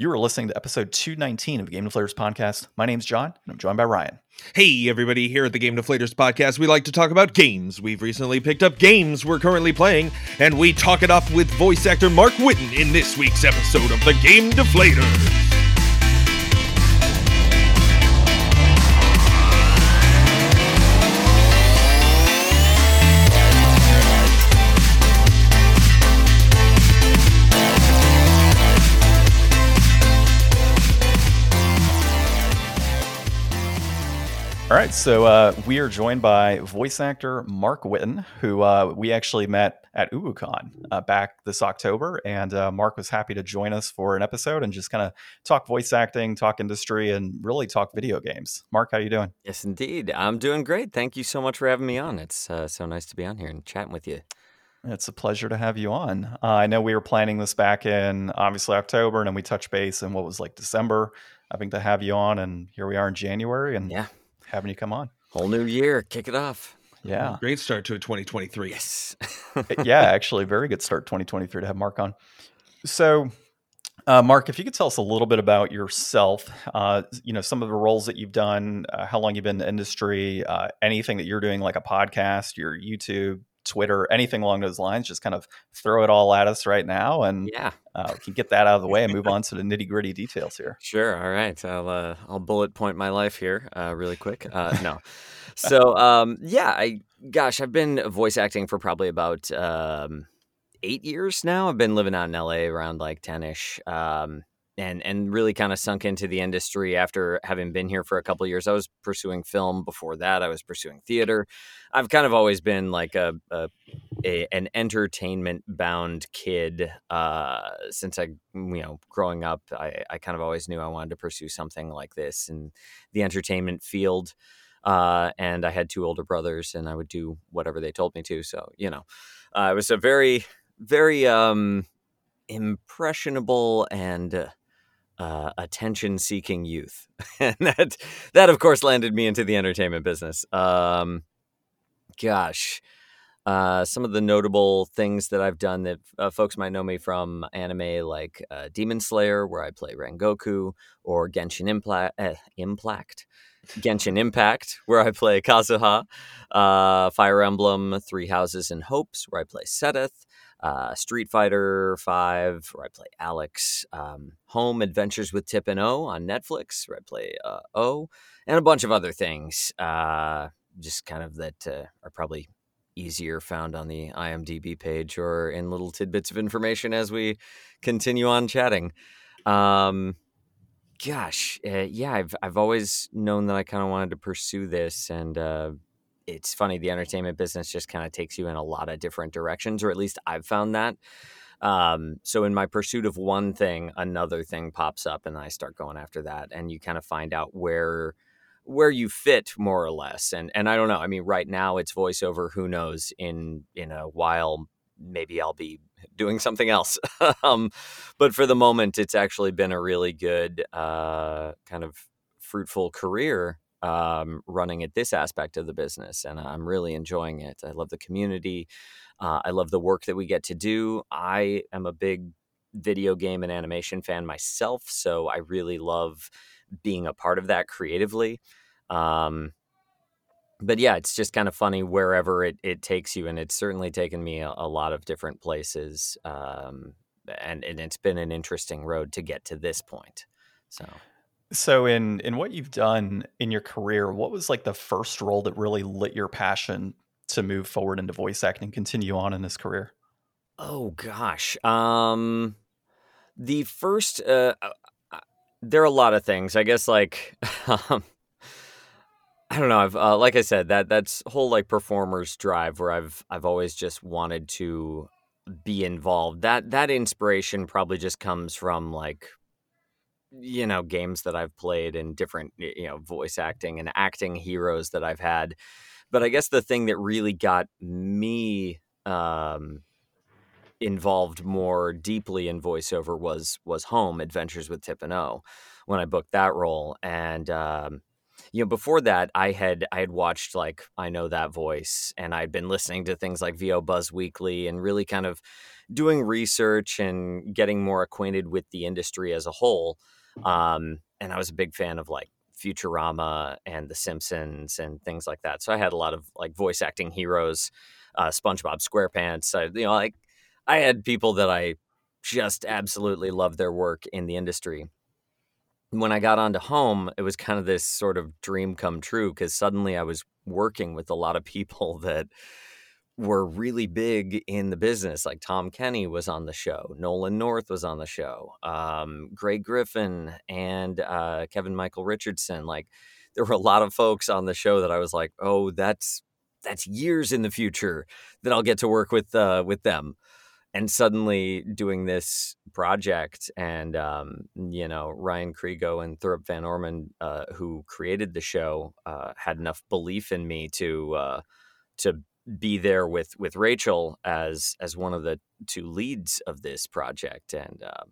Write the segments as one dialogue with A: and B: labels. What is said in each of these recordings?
A: You are listening to episode 219 of the Game Deflators podcast. My name's John, and I'm joined by Ryan.
B: Hey, everybody, here at the Game Deflators podcast, we like to talk about games. We've recently picked up games we're currently playing, and we talk it up with voice actor Mark Whitten in this week's episode of the Game Deflators.
A: All right, so uh, we are joined by voice actor Mark Whitten, who uh, we actually met at UbuCon uh, back this October, and uh, Mark was happy to join us for an episode and just kind of talk voice acting, talk industry, and really talk video games. Mark, how you doing?
C: Yes, indeed, I'm doing great. Thank you so much for having me on. It's uh, so nice to be on here and chatting with you.
A: It's a pleasure to have you on. Uh, I know we were planning this back in obviously October, and then we touched base in what was like December. I think to have you on, and here we are in January, and
C: Yeah,
A: having you come on.
C: whole new year, kick it off.
A: Yeah.
B: Great start to 2023.
C: Yes.
A: yeah, actually, very good start 2023 to have Mark on. So, uh, Mark, if you could tell us a little bit about yourself, uh, you know, some of the roles that you've done, uh, how long you've been in the industry, uh, anything that you're doing, like a podcast, your YouTube, Twitter, anything along those lines, just kind of throw it all at us right now, and
C: yeah.
A: uh, we can get that out of the way and move on to the nitty gritty details here.
C: Sure. All right. I'll uh, I'll bullet point my life here, uh, really quick. Uh, no. So um, yeah, I gosh, I've been voice acting for probably about um, eight years now. I've been living out in LA around like ten ish. Um, and, and really kind of sunk into the industry after having been here for a couple years. I was pursuing film before that. I was pursuing theater. I've kind of always been like a, a, a an entertainment bound kid uh, since I you know growing up. I, I kind of always knew I wanted to pursue something like this in the entertainment field. Uh, and I had two older brothers, and I would do whatever they told me to. So you know, uh, I was a very very um, impressionable and uh, attention seeking youth. and that, that, of course, landed me into the entertainment business. Um, gosh, uh, some of the notable things that I've done that uh, folks might know me from anime like uh, Demon Slayer, where I play Rengoku, or Genshin Impla- uh, Impact. Genshin Impact, where I play Kazuha, uh, Fire Emblem, Three Houses and Hopes, where I play Seteth, uh, Street Fighter Five, where I play Alex, um, Home Adventures with Tip and O on Netflix, where I play uh, O, and a bunch of other things, uh, just kind of that uh, are probably easier found on the IMDb page or in little tidbits of information as we continue on chatting. Um, gosh, uh, yeah, I've I've always known that I kind of wanted to pursue this, and uh, it's funny the entertainment business just kind of takes you in a lot of different directions, or at least I've found that. Um, so in my pursuit of one thing, another thing pops up, and I start going after that, and you kind of find out where where you fit more or less. And and I don't know. I mean, right now it's voiceover. Who knows? In in a while, maybe I'll be doing something else. um, but for the moment, it's actually been a really good uh, kind of fruitful career um, running at this aspect of the business, and I'm really enjoying it. I love the community. Uh, I love the work that we get to do. I am a big video game and animation fan myself, so I really love being a part of that creatively. Um, but yeah, it's just kind of funny wherever it, it takes you, and it's certainly taken me a, a lot of different places. Um, and, and it's been an interesting road to get to this point. So
A: So, in in what you've done in your career, what was like the first role that really lit your passion to move forward into voice acting, continue on in this career?
C: Oh gosh. Um the first uh uh, uh, there are a lot of things. I guess like um I don't know. I've uh, like I said that that's whole like performers drive where I've I've always just wanted to be involved. That that inspiration probably just comes from like you know games that I've played and different you know voice acting and acting heroes that I've had. But I guess the thing that really got me um involved more deeply in voiceover was was home adventures with tip and o when i booked that role and um you know, before that, I had I had watched like I know that voice, and I'd been listening to things like VO Buzz Weekly, and really kind of doing research and getting more acquainted with the industry as a whole. Um, and I was a big fan of like Futurama and The Simpsons and things like that. So I had a lot of like voice acting heroes, uh, SpongeBob SquarePants. I, you know, like I had people that I just absolutely loved their work in the industry. When I got onto home, it was kind of this sort of dream come true because suddenly I was working with a lot of people that were really big in the business. Like Tom Kenny was on the show, Nolan North was on the show, um, Greg Griffin and uh, Kevin Michael Richardson. Like there were a lot of folks on the show that I was like, oh, that's that's years in the future that I'll get to work with uh, with them. And suddenly doing this project, and um, you know Ryan Crego and Thurop Van Orman, uh, who created the show, uh, had enough belief in me to uh, to be there with with Rachel as as one of the two leads of this project, and uh,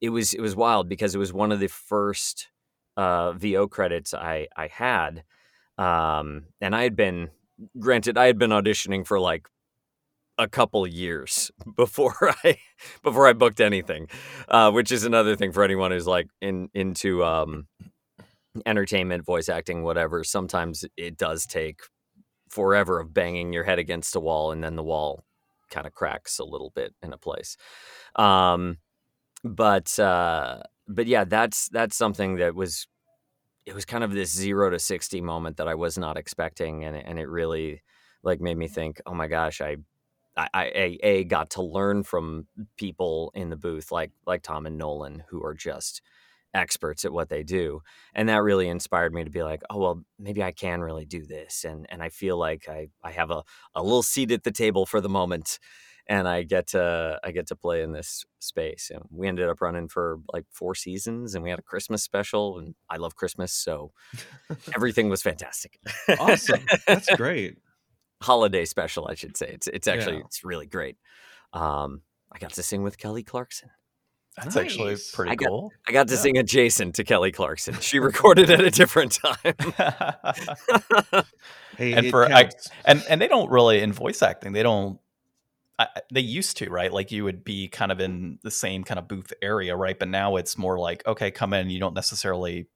C: it was it was wild because it was one of the first uh, VO credits I I had, um, and I had been granted I had been auditioning for like a couple years before I before I booked anything, uh, which is another thing for anyone who's like in into um, entertainment, voice acting, whatever. Sometimes it does take forever of banging your head against a wall and then the wall kind of cracks a little bit in a place. Um, but uh, but yeah, that's that's something that was it was kind of this zero to sixty moment that I was not expecting, and and it really like made me think, oh my gosh, I I, I a got to learn from people in the booth like like Tom and Nolan who are just experts at what they do and that really inspired me to be like oh well maybe i can really do this and and i feel like i i have a, a little seat at the table for the moment and i get to i get to play in this space and we ended up running for like four seasons and we had a christmas special and i love christmas so everything was fantastic.
B: Awesome. That's great.
C: Holiday special i should say. It's it's actually yeah. it's really great. Um i got to sing with kelly clarkson
A: that's nice. actually pretty
C: I got,
A: cool.
C: I got to yeah. sing adjacent to Kelly Clarkson. She recorded at a different time.
A: hey, and for I, and and they don't really in voice acting. They don't. I, they used to, right? Like you would be kind of in the same kind of booth area, right? But now it's more like, okay, come in. You don't necessarily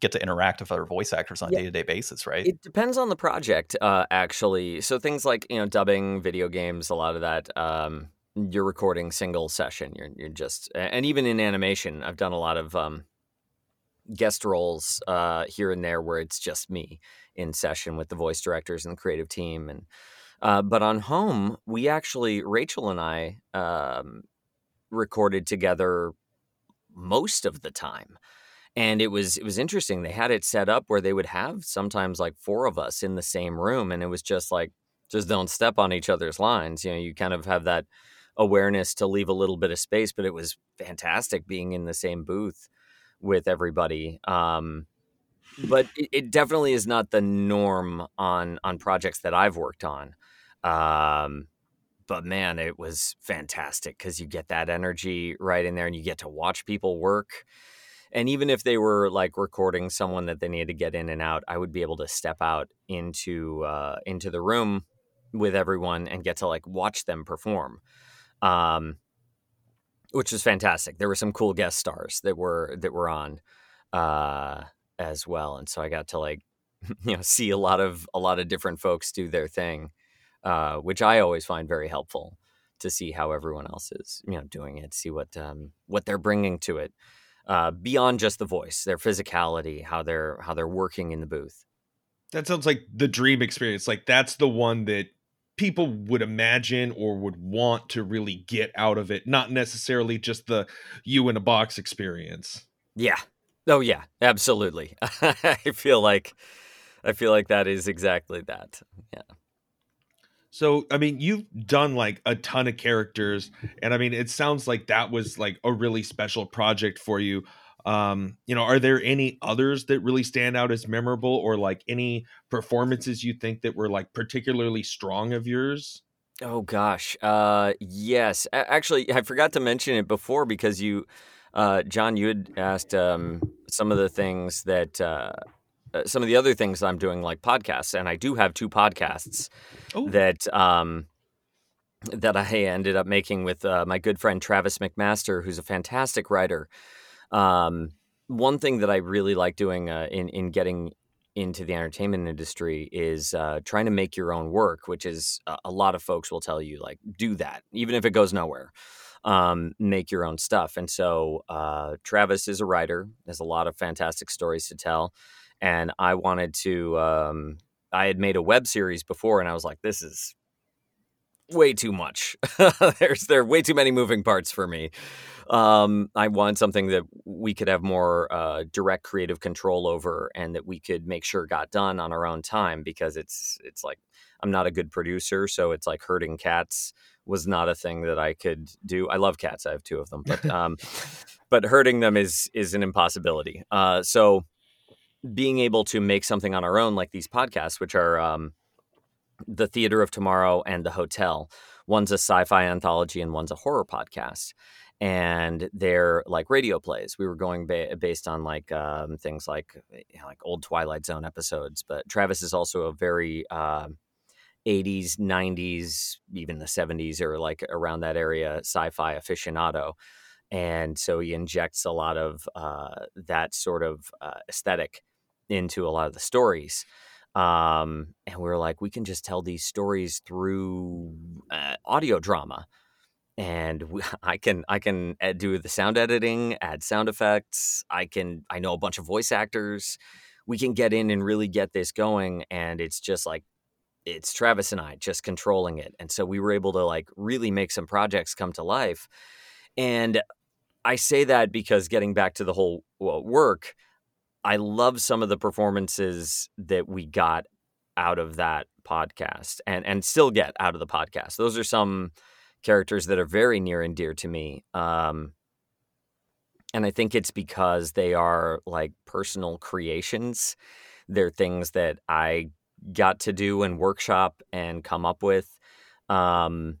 A: get to interact with other voice actors on a yeah. day-to-day basis right
C: it depends on the project uh, actually so things like you know dubbing video games a lot of that um, you're recording single session. You're you're just and even in animation, I've done a lot of um, guest roles uh, here and there where it's just me in session with the voice directors and the creative team. And uh, but on home, we actually Rachel and I um, recorded together most of the time. And it was it was interesting. They had it set up where they would have sometimes like four of us in the same room, and it was just like just don't step on each other's lines. You know, you kind of have that awareness to leave a little bit of space, but it was fantastic being in the same booth with everybody. Um, but it, it, definitely is not the norm on on projects that I've worked on. Um, but man, it was fantastic because you get that energy right in there, and you get to watch people work. And even if they were like recording someone that they needed to get in and out, I would be able to step out into uh, into the room with everyone and get to like watch them perform um, which was fantastic. There were some cool guest stars that were that were on uh, as well, and so I got to like you know see a lot of a lot of different folks do their thing, uh, which I always find very helpful to see how everyone else is you know doing it, see what um, what they're bringing to it. Uh, beyond just the voice, their physicality, how they're how they're working in the booth.
B: That sounds like the dream experience. Like that's the one that people would imagine or would want to really get out of it, not necessarily just the you in a box experience.
C: Yeah. Oh yeah, absolutely. I feel like I feel like that is exactly that. Yeah.
B: So, I mean, you've done like a ton of characters and I mean, it sounds like that was like a really special project for you um you know are there any others that really stand out as memorable or like any performances you think that were like particularly strong of yours
C: oh gosh uh yes A- actually i forgot to mention it before because you uh john you had asked um some of the things that uh uh, some of the other things I'm doing, like podcasts, and I do have two podcasts
B: Oh.
C: that um, that I ended up making with uh, my good friend Travis McMaster, who's a fantastic writer. Um, one thing that I really like doing uh, in in getting into the entertainment industry is uh, trying to make your own work, which is uh, a lot of folks will tell you like do that, even if it goes nowhere. Um, make your own stuff, and so uh, Travis is a writer. Has a lot of fantastic stories to tell, and I wanted to. Um, I had made a web series before, and I was like, "This is way too much. There's there are way too many moving parts for me. Um, I want something that we could have more uh, direct creative control over, and that we could make sure got done on our own time. Because it's it's like I'm not a good producer, so it's like herding cats was not a thing that I could do. I love cats; I have two of them, but um, but herding them is is an impossibility. Uh, so being able to make something on our own, like these podcasts, which are um, the Theater of Tomorrow and the Hotel. One's a sci-fi anthology and one's a horror podcast, and they're like radio plays. We were going ba- based on like um, things like you know, like old Twilight Zone episodes. But Travis is also a very uh, 80s, 90s, even the 70s or like around that area sci-fi aficionado. And so he injects a lot of uh, that sort of uh, aesthetic into a lot of the stories um, and we were like, we can just tell these stories through uh, audio drama, and we, I can I can do the sound editing, add sound effects. I can I know a bunch of voice actors. We can get in and really get this going, and it's just like it's Travis and I just controlling it, and so we were able to like really make some projects come to life. And I say that because getting back to the whole well, work, I love some of the performances that we got out of that podcast and and still get out of the podcast. Those are some characters that are very near and dear to me. Um and I think it's because they are like personal creations. They're things that I got to do and workshop and come up with. Um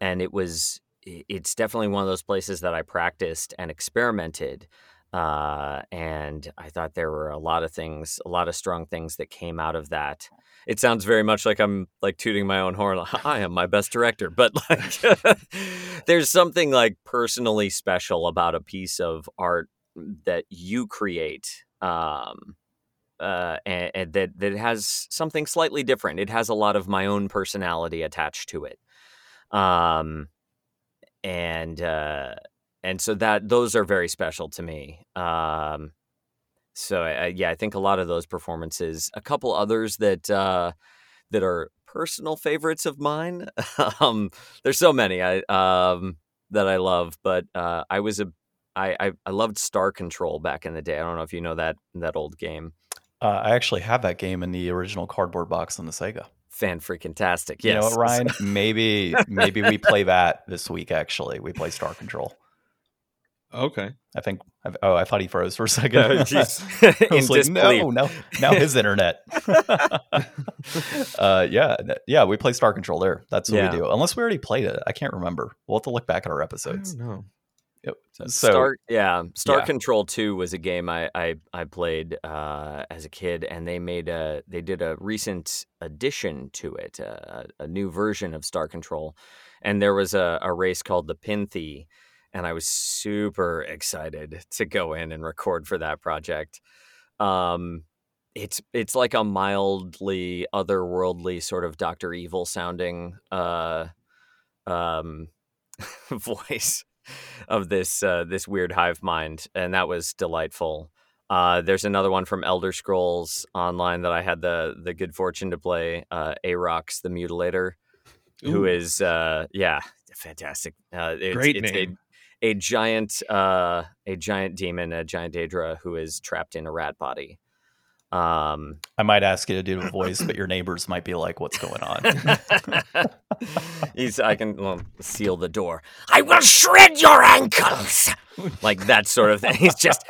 C: and it was it's definitely one of those places that I practiced and experimented uh, and I thought there were a lot of things, a lot of strong things that came out of that. It sounds very much like I'm like tooting my own horn. Like, I am my best director, but like, there's something like personally special about a piece of art that you create, um, uh, and, and that that has something slightly different. It has a lot of my own personality attached to it, um, and. Uh, and so that those are very special to me. Um, so I, yeah, I think a lot of those performances, a couple others that uh, that are personal favorites of mine. um, there's so many I um, that I love, but uh, I was a I, I I loved Star Control back in the day. I don't know if you know that that old game.
A: Uh, I actually have that game in the original cardboard box on the Sega.
C: Fan freaking tastic.
A: You know what, Ryan? maybe maybe we play that this week. Actually, we play Star Control.
B: Okay.
A: I think. I've, oh, I thought he froze for a second.
C: Oh.
A: I was
C: In
A: like, no, no, now his internet. uh, yeah, yeah, we play Star Control there. That's what
C: Yeah.
A: we do. Unless we already played it, I can't remember. We'll have to look back at our episodes.
B: don't know.
A: Yep. So,
C: Star, yeah, Star
A: yeah.
C: Control Two was a game I I, I played uh, as a kid, and they made a they did a recent addition to it, uh, a new version of Star Control, and there was a, a race called the Pinthy, and I was super excited to go in and record for that project. Um, it's it's like a mildly otherworldly sort of Doctor Evil sounding uh, um, voice of this uh, this weird hive mind, and that was delightful. Uh, there's another one from Elder Scrolls Online that I had the the good fortune to play. Uh, Arox the Mutilator, who
B: Ooh.
C: is uh, yeah, fantastic. Uh, it's,
B: Great
C: it's
B: name.
C: A, giant uh, a giant demon, a giant Daedra who is trapped in a rat body. Um,
A: I might ask you to do a voice, but your neighbors might be like, "What's going on?"
C: He's I can well, seal the door. I will shred your ankles. like that sort of thing. He's just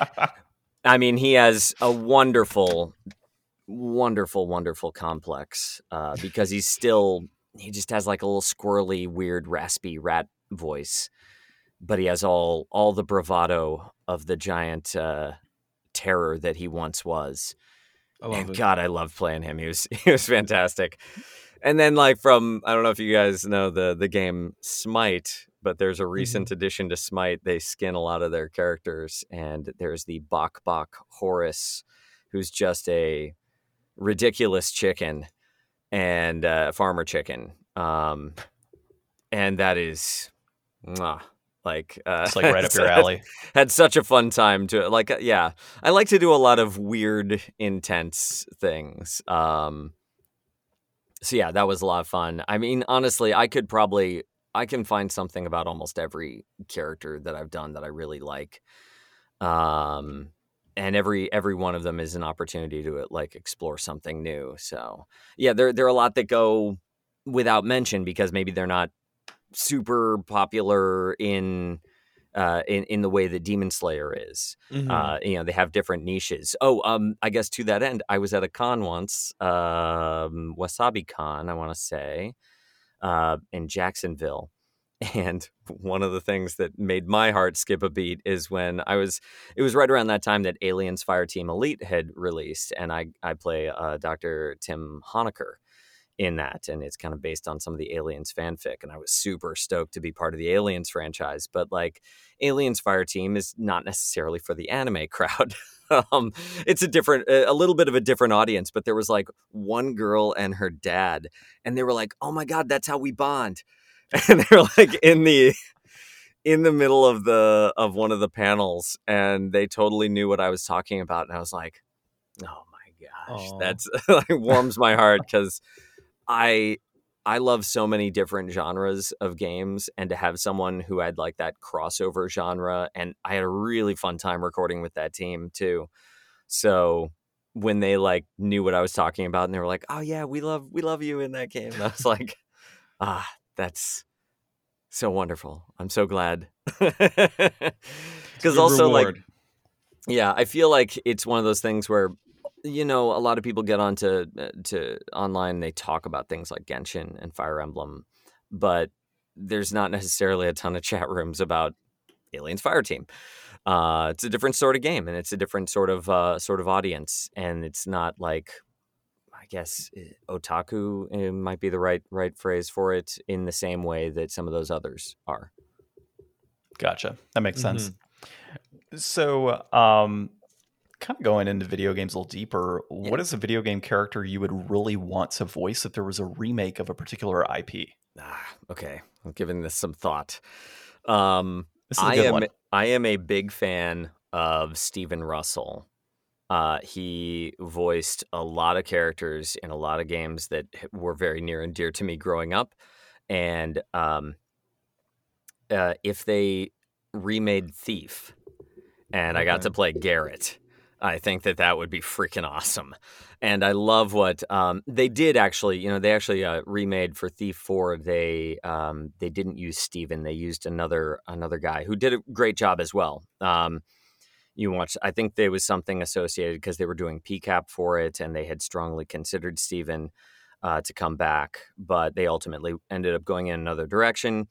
C: I mean, he has a wonderful wonderful wonderful complex uh because he's still he just has like a little squirrely weird raspy rat voice but he has all all the bravado of the giant uh terror that he once was
B: I love
C: and
B: it.
C: God, I loved playing him. He was he was fantastic. And then like from I don't know if you guys know the the game Smite, but there's a recent addition to Smite. They skin a lot of their characters, and there's the Bok Bok Horus, who's just a ridiculous chicken and uh, farmer chicken. Um, and that is, mwah, like uh,
A: It's like right up your alley.
C: had such a fun time to like uh, yeah i like to do a lot of weird intense things um so yeah that was a lot of fun i mean honestly i could probably i can find something about almost every character that i've done that i really like um and every every one of them is an opportunity to like explore something new so yeah there there are a lot that go without mention because maybe they're not super popular in uh, in in the way that Demon Slayer is.
B: Mhm.
C: Uh, you know, they have different niches. Oh, um, I guess to that end, I was at a con once, um, Wasabi Con, I want to say, uh, in Jacksonville. And one of the things that made my heart skip a beat is when I was, it was right around that time that Aliens Fire Team Elite had released, and I, I play uh, Dr. Tim Honecker in that and it's kind of based on some of the aliens fanfic and i was super stoked to be part of the aliens franchise but like aliens fire team is not necessarily for the anime crowd um it's a different a little bit of a different audience but there was like one girl and her dad and they were like oh my god that's how we bond and they're like in the in the middle of the of one of the panels and they totally knew what i was talking about and i was like oh my gosh
B: Aw.
C: that's like warms my heart because I I love so many different genres of games and to have someone who had like that crossover genre and I had a really fun time recording with that team too. So when they like knew what I was talking about and they were like, "Oh yeah, we love we love you in that game." And I was like, "Ah, that's so wonderful. I'm so glad." Cuz
B: Good
C: also like yeah, I feel like it's one of those things where you know a lot of people get onto uh, to online they talk about things like Genshin and Fire Emblem, but there's not necessarily a ton of chat rooms about Aliens Fire Team. Uh, it's a different sort of game and it's a different sort of uh, sort of audience, and it's not like I guess eh, otaku eh, might be the right right phrase for it in the same way that some of those others are.
A: Gotcha. That makes sense.
B: Mm-hmm.
A: So, um, kind of going into video games a little deeper,
C: Yeah.
A: what is a video game character you would really want to voice if there was a remake of a particular IP?
C: Ah, okay, I'm giving this some thought. Um,
A: This
C: I
A: good
C: am
A: one.
C: I am a big fan of Stephen Russell. Uh, he voiced a lot of characters in a lot of games that were very near and dear to me growing up, and um, uh, if they remade Thief, and I got to play Garrett, I think that that would be freaking awesome. And I love what um, they did actually. You know, they actually uh, remade for Thief Four. They um, they didn't use Stephen. They used another another guy who did a great job as well. Um, you watch. I think there was something associated because they were doing PCAP for it, and they had strongly considered Stephen uh, to come back, but they ultimately ended up going in another direction.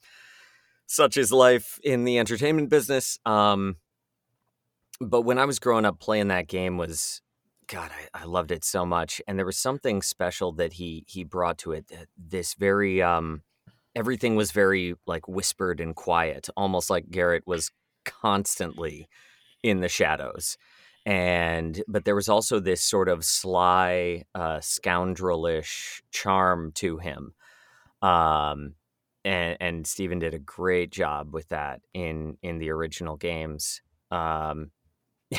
C: Such is life in the entertainment business. Um, but when I was growing up, playing that game was, God, I, I loved it so much, and there was something special that he he brought to it. This very, um, everything was very like whispered and quiet, almost like Garrett was constantly in the shadows. And but there was also this sort of sly, uh, scoundrelish charm to him. Um, and and Stephen did a great job with that in in the original games. Um,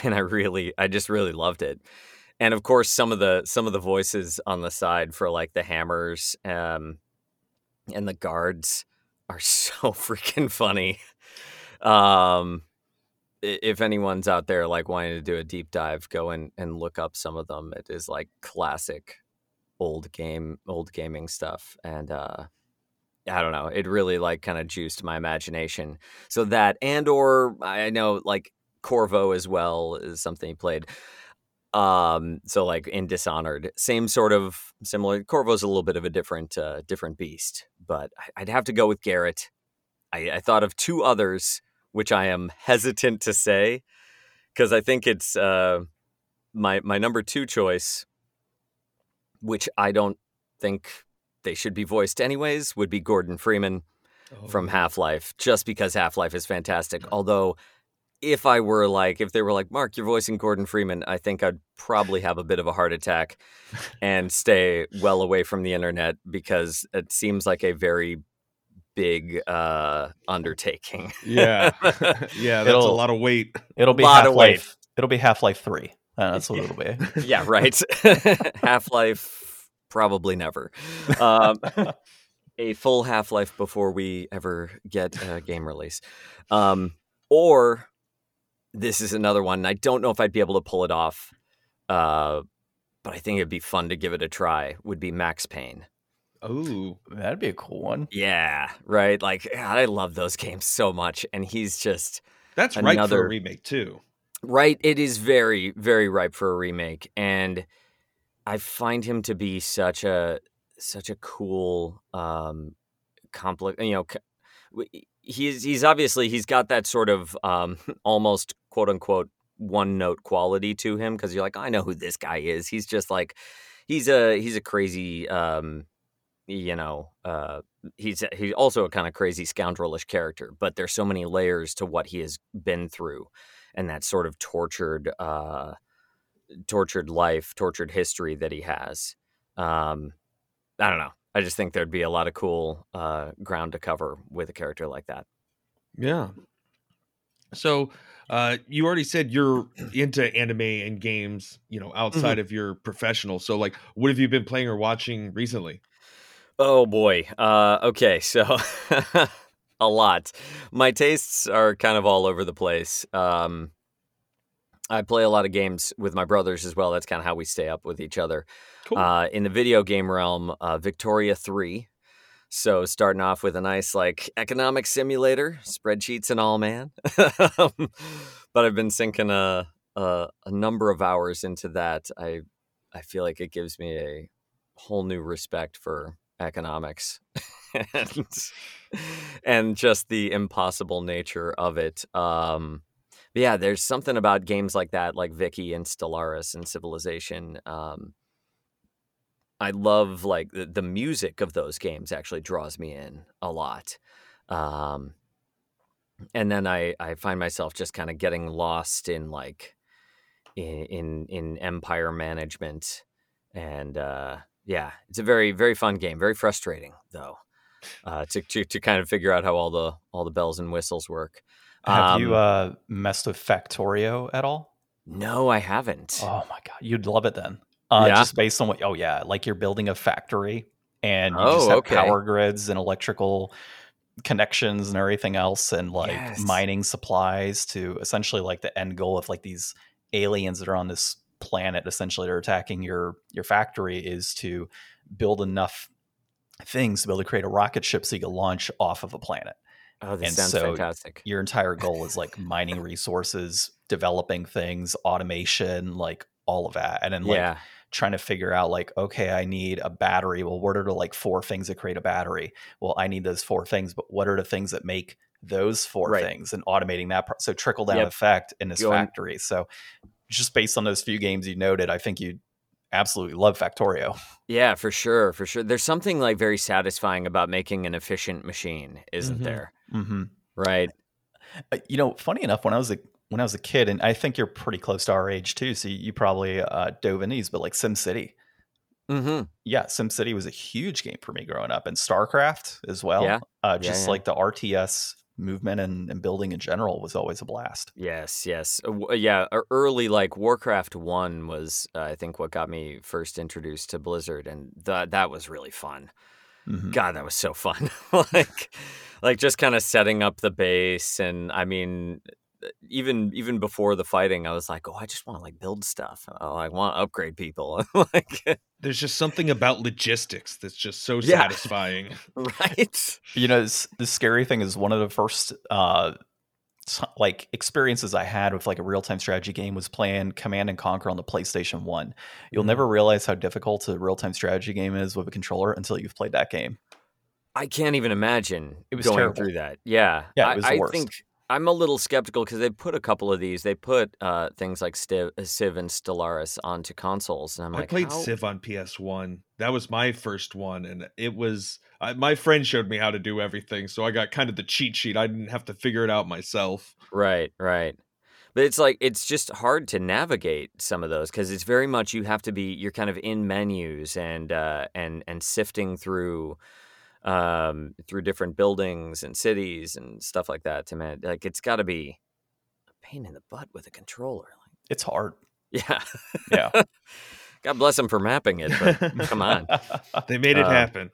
C: and I really, I just really loved it. And of course, some of the some of the voices on the side for like the hammers um, and the guards are so freaking funny. Um, if anyone's out there like wanting to do a deep dive, go and, and look up some of them. It is like classic old game, old gaming stuff. And uh, I don't know, it really like kind of juiced my imagination. So that and or I know like Corvo as well is something he played. Um, so like in Dishonored, same sort of similar. Corvo's a little bit of a different, uh, different beast, but I'd have to go with Garrett. I, I thought of two others, which I am hesitant to say because I think it's uh, my my number two choice which I don't think they should be voiced anyways, would be Gordon Freeman from
B: Oh.
C: Half Life, just because Half Life is fantastic. Although, if I were like, if they were like, Mark, you're voicing Gordon Freeman, I think I'd probably have a bit of a heart attack and stay well away from the internet because it seems like a very big uh, undertaking.
B: Yeah. yeah, that's a
A: It'll-
B: lot of weight.
A: It'll be
C: Lot
A: Half
C: of weight.
A: Life. It'll be Half Life Three. Uh, that's what it'll be.
C: yeah, right. Half Life, probably never. Um, a full Half Life before we ever get a game release. Um, or this is another one. I don't know if I'd be able to pull it off, uh, but I think it'd be fun to give it a try. Would be Max Payne.
B: Oh.
A: That'd be a cool one.
C: Yeah, right. Like God, I love those games so much, and he's just
B: That's right for
C: Another-
B: a remake too.
C: Right. It is very, very ripe for a remake. And I find him to be such a such a cool um complex you know he's he's obviously he's got that sort of um almost quote unquote one note quality to him because you're like I know who this guy is. He's just like he's a he's a crazy um you know uh he's he's also a kind of crazy scoundrelish character but there's so many layers to what he has been through and that sort of tortured uh tortured life tortured history that he has um i don't know i just think there'd be a lot of cool uh ground to cover with a character like that
B: Yeah. So, uh, you already said you're into anime and games, you know, outside of your professional. So, like, what have you been playing or watching recently?
C: Oh boy. Uh, okay, so a lot. My tastes are kind of all over the place. Um, I play a lot of games with my brothers as well. That's kind of how we stay up with each other.
B: Cool.
C: Uh, in the video game realm, uh, Victoria 3. So starting off with a nice like economic simulator, spreadsheets and all, man. But I've been sinking a, a a number of hours into that. I I feel like it gives me a whole new respect for economics and, and just the impossible nature of it. Um, yeah, there's something about games like that, like Vicky and Stellaris and Civilization. Um, I love like the, the music of those games actually draws me in a lot. Um, and then I, I find myself just kind of getting lost in like in, in in empire management and uh, yeah, it's a very very fun game. Very frustrating though, uh, to, to to kind of figure out how all the all the bells and whistles work.
A: Have you
C: Um,
A: uh, messed with Factorio at all?
C: No, I haven't.
A: Oh my god, you'd love it then. Uh,
C: Yeah?
A: Just based on what? Oh yeah, like you're building a factory and you
C: Oh,
A: just have
C: okay.
A: power grids and electrical connections and everything else, and like
C: Yes.
A: mining supplies to essentially like the end goal of like these aliens that are on this planet essentially that are attacking your your factory is to build enough things to be able to create a rocket ship so you can launch off of a planet
C: oh, this
A: and
C: sounds
A: so
C: fantastic.
A: your entire goal is like mining resources, developing things, automation, like all of that. And then like
C: yeah,
A: trying to figure out like, okay, I need a battery. Well, what are the like four things that create a battery? Well, I need those four things, but what are the things that make those four
C: Right.
A: things and automating that pro- so trickle down
C: Yep.
A: effect in this
C: Going-
A: factory. So just based on those few games you noted, I think you absolutely love Factorio.
C: yeah, for sure, for sure. There's something like very satisfying about making an efficient machine, isn't
A: Mhm.
C: there?
A: Hmm
C: Right.
A: Uh, you know, funny enough, when I was a when I was a kid, and I think you're pretty close to our age too, so you probably uh, dove in these, but like SimCity,
C: Mm-hmm.
A: yeah, SimCity was a huge game for me growing up, and StarCraft as well.
C: Yeah.
A: uh, just
C: yeah.
A: like the RTS movement and, and building in general was always a blast.
C: Yes, yes. Uh, w- yeah, early like Warcraft 1 was uh, I think what got me first introduced to Blizzard and that that was really fun.
A: Mhm.
C: God, that was so fun. like like just kind of setting up the base and I mean even even before the fighting I was like, "Oh, I just want to like build stuff. Oh, I want to upgrade people." like
B: There's just something about logistics that's just so
C: Yeah.
B: satisfying.
C: right?
A: You know, it's, the scary thing is one of the first uh, s- like experiences I had with like a real time strategy game was playing Command and Conquer on the PlayStation One. You'll
C: Mhm.
A: never realize how difficult a real time strategy game is with a controller until you've played that game.
C: I can't even imagine
A: It was
C: going
A: terrible.
C: through that. Yeah.
A: Yeah, it
C: I,
A: was the
C: I think I'm a little skeptical because they put a couple of these. They put uh, things like Civ, Civ and Stellaris onto consoles, and I'm
B: I
C: like,
B: played
C: how?
B: Civ on PS1. That was my first one, and it was I, my friend showed me how to do everything, so I got kind of the cheat sheet. I didn't have to figure it out myself.
C: Right, right. But it's like it's just hard to navigate some of those because it's very much you have to be you're kind of in menus and uh, and and sifting through um, through different buildings and cities and stuff like that to man like it's got to be a pain in the butt with a controller. Like,
A: It's hard.
C: yeah,
A: Yeah.
C: God bless them for mapping it, but come on.
B: They made it
C: Uh,
B: happen.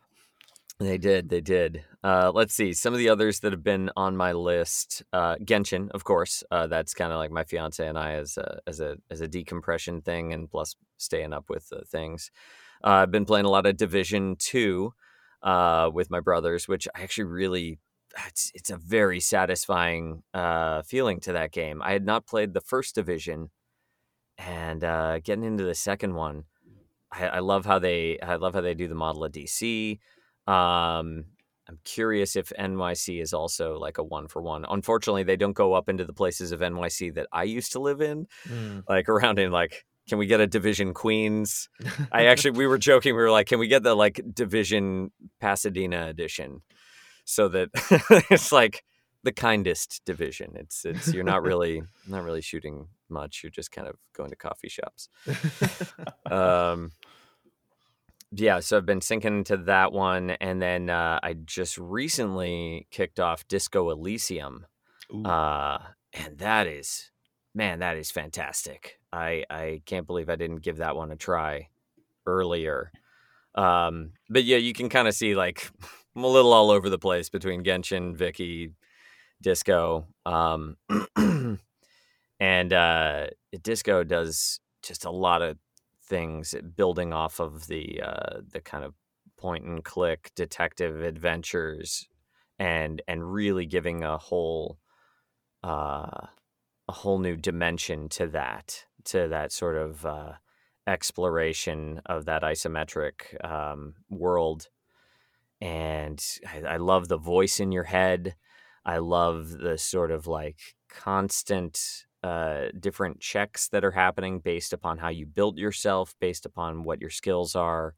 C: They did. They did. Uh, let's see some of the others that have been on my list. Uh, Genshin, of course. Uh, that's kind of like my fiance and I as a as a as a decompression thing, and plus staying up with uh, things. Uh, I've been playing a lot of Division Two uh, with my brothers, which I actually really. It's it's a very satisfying feeling to that game. I had not played the first division, and getting into the second one, I, I love how they I love how they do the model of DC. Um, I'm curious if NYC is also like a one for one. Unfortunately, they don't go up into the places of NYC that I used to live in, like around in like. Can we get a Division Queens? I actually we were joking. We were like, can we get the like Division Pasadena edition, so that it's like the kindest division. It's it's you're not really not really shooting much. You're just kind of going to coffee shops. Um, yeah, so I've been sinking into that one, and then uh, I just recently kicked off Disco Elysium, uh, and that is, man, that is fantastic. I I can't believe I didn't give that one a try earlier. Um, but yeah, you can kind of see like I'm a little all over the place between Genshin, Vicky, Disco, um, and uh, Disco does just a lot of things building off of the uh, the kind of point and click detective adventures and and really giving a whole uh, a whole new dimension to that to that sort of uh, exploration of that isometric um, world. And I, I love the voice in your head. I love the sort of like constant uh, different checks that are happening based upon how you built yourself, based upon what your skills are.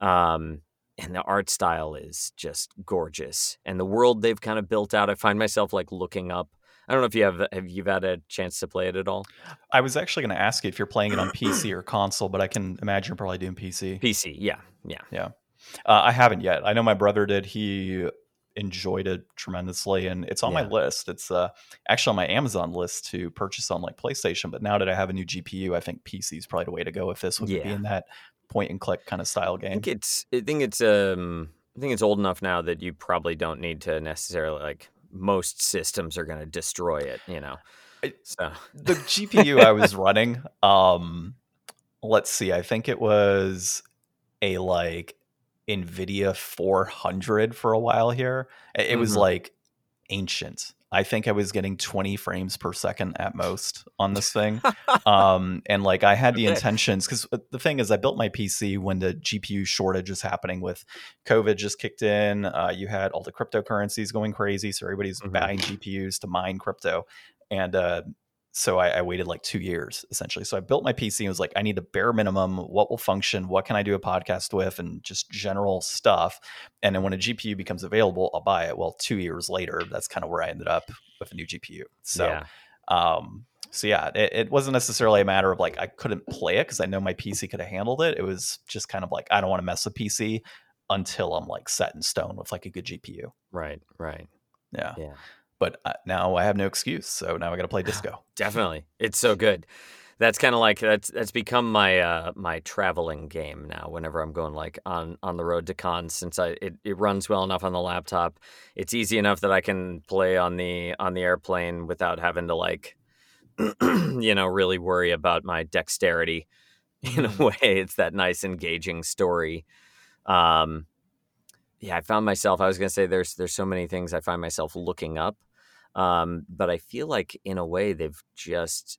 C: Um, and the art style is just gorgeous. And the world they've kind of built out, I find myself like looking up. I don't know if you have have you've had a chance to play it at all?
A: I was actually going to ask you if you're playing it on PC or console, but I can imagine you're probably doing PC.
C: PC, yeah, yeah, yeah.
A: Uh, I haven't yet. I know my brother did. He enjoyed it tremendously, and it's on my list. It's uh, actually on my Amazon list to purchase on like PlayStation. But now that I have a new GPU, I think PC is probably the way to go with this. With it
C: Yeah.
A: being that point and click kind of style game I
C: think it's I think it's um I think it's old enough now that you probably don't need to necessarily like most systems are going to destroy it, you know. So
A: the GPU I was running, um, let's see, I think it was a like NVIDIA 400 for a while here. It, it was like ancient. I think I was getting 20 frames per second at most on this thing. um, and like I had the intentions because the thing is, I built my PC when the GPU shortage was happening with COVID just kicked in. Uh, you had all the cryptocurrencies going crazy, so everybody's
C: Mhm.
A: buying GPUs to mine crypto, and uh, so I, I waited like two years essentially. So I built my PC and was like, I need the bare minimum. What will function? What can I do a podcast with? And just general stuff. And then when a GPU becomes available, I'll buy it. Well, two years later, that's kind of where I ended up with a new GPU. So
C: yeah.
A: um, so yeah, it, it wasn't necessarily a matter of like I couldn't play it because I know my PC could have handled it. It was just kind of like I don't want to mess with PC until I'm like set in stone with like a good GPU.
C: Right, right.
A: Yeah,
C: Yeah.
A: But uh, now I have no excuse, so now I got to play disco.
C: Definitely. It's so good. That's kind of like that's that's become my uh my traveling game now whenever I'm going like on on the road to cons since I it, it runs well enough on the laptop. It's easy enough that I can play on the on the airplane without having to like you know really worry about my dexterity in a way. It's that nice engaging story. Um yeah, I found myself I was to say there's there's so many things I find myself looking up um, but I feel like in a way they've just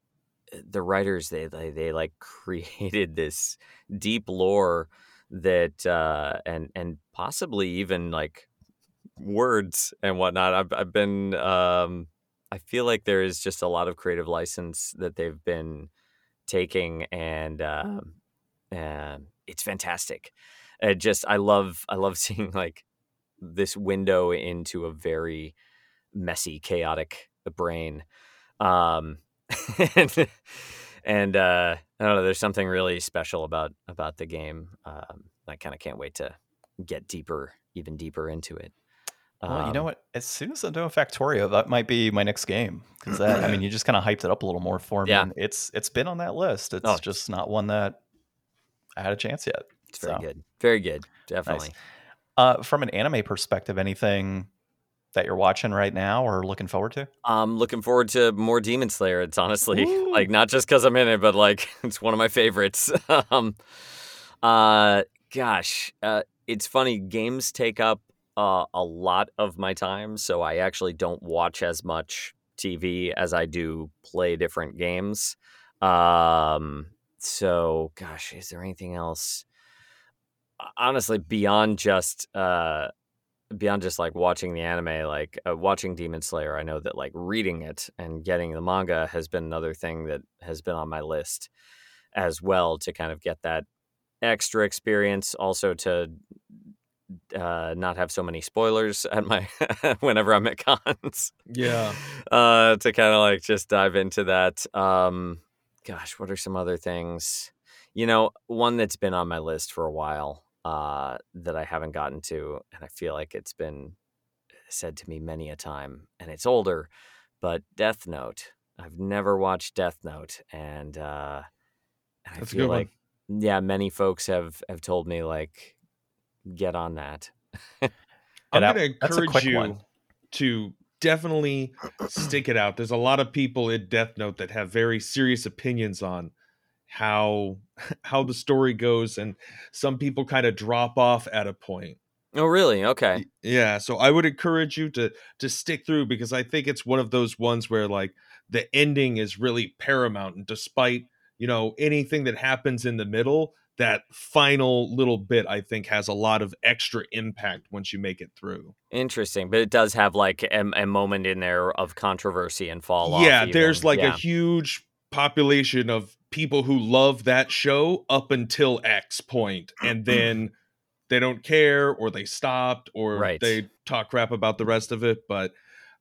C: the writers they they, they like created this deep lore that uh, and and possibly even like words and whatnot. I've I've been um, I feel like there is just a lot of creative license that they've been taking, and uh, it's fantastic. It just I love I love seeing like this window into a very messy, chaotic brain. Um, and and uh, I don't know. There's something really special about about the game. Um, I kind of can't wait to get deeper, even deeper into it.
A: Well, you know um, what? As soon as I'm doing Factorio, that might be my next game because that. I mean, you just kind of hyped it up a little more for me.
C: Yeah.
A: It's it's been on that list. It's oh. just not one that I had a chance yet.
C: It's very so. good. Very good. Definitely. Nice.
A: Uh, from an anime perspective, anything that you're watching right now or looking forward to?
C: I'm looking forward to more Demon Slayer. It's honestly Ooh. like not just because I'm in it, but like it's one of my favorites. um, uh, gosh, uh, it's funny. Games take up uh, a lot of my time, so I actually don't watch as much TV as I do play different games. Um, so, gosh, is there anything else? Honestly, beyond just uh, beyond just like watching the anime, like uh, watching Demon Slayer, I know that like reading it and getting the manga has been another thing that has been on my list as well to kind of get that extra experience. Also to uh, not have so many spoilers at my whenever I'm at cons.
B: Yeah.
C: Uh, to kind of like just dive into that. Um, gosh, what are some other things? You know, one that's been on my list for a while uh, that I haven't gotten to, and I feel like it's been said to me many a time, and it's older, but Death Note. I've never watched Death Note, and, uh, and I feel like one. yeah, many folks have have told me like get on that.
B: I'm going to encourage you one. to definitely stick it out. There's a lot of people in Death Note that have very serious opinions on how how the story goes and some people kind of drop off at a point
C: oh really okay
B: yeah so i would encourage you to to stick through because i think it's one of those ones where like the ending is really paramount and despite you know anything that happens in the middle that final little bit i think has a lot of extra impact once you make it through
C: interesting but it does have like a, a moment in there of controversy and fall off.
B: yeah
C: off
B: there's like yeah. a huge population of people who love that show up until X point, and then they don't care or they stopped or
C: right.
B: they talk crap about the rest of it. But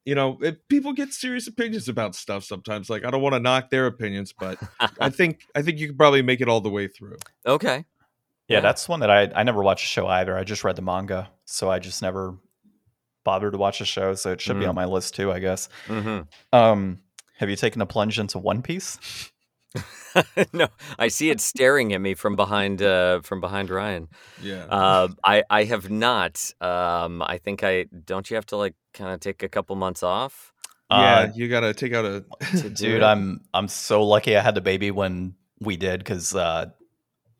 B: you know, it, people get serious opinions about stuff sometimes. Like I don't want to knock their opinions, but I think I think you can probably make it all the way through.
C: Okay.
A: Yeah, yeah, that's one that I I never watched the show either. I just read the manga, so I just never bothered to watch the show. So it should mm-hmm. be on my list too, I guess.
C: Mm-hmm.
A: Um, have you taken a plunge into One Piece?
C: no, I see it staring at me from behind uh, from behind Ryan.
B: Yeah.
C: Uh, I I have not. Um, I think I don't. You have to like kind of take a couple months off.
B: Yeah, uh, you gotta take out a.
A: dude, I'm I'm so lucky I had the baby when we did because uh,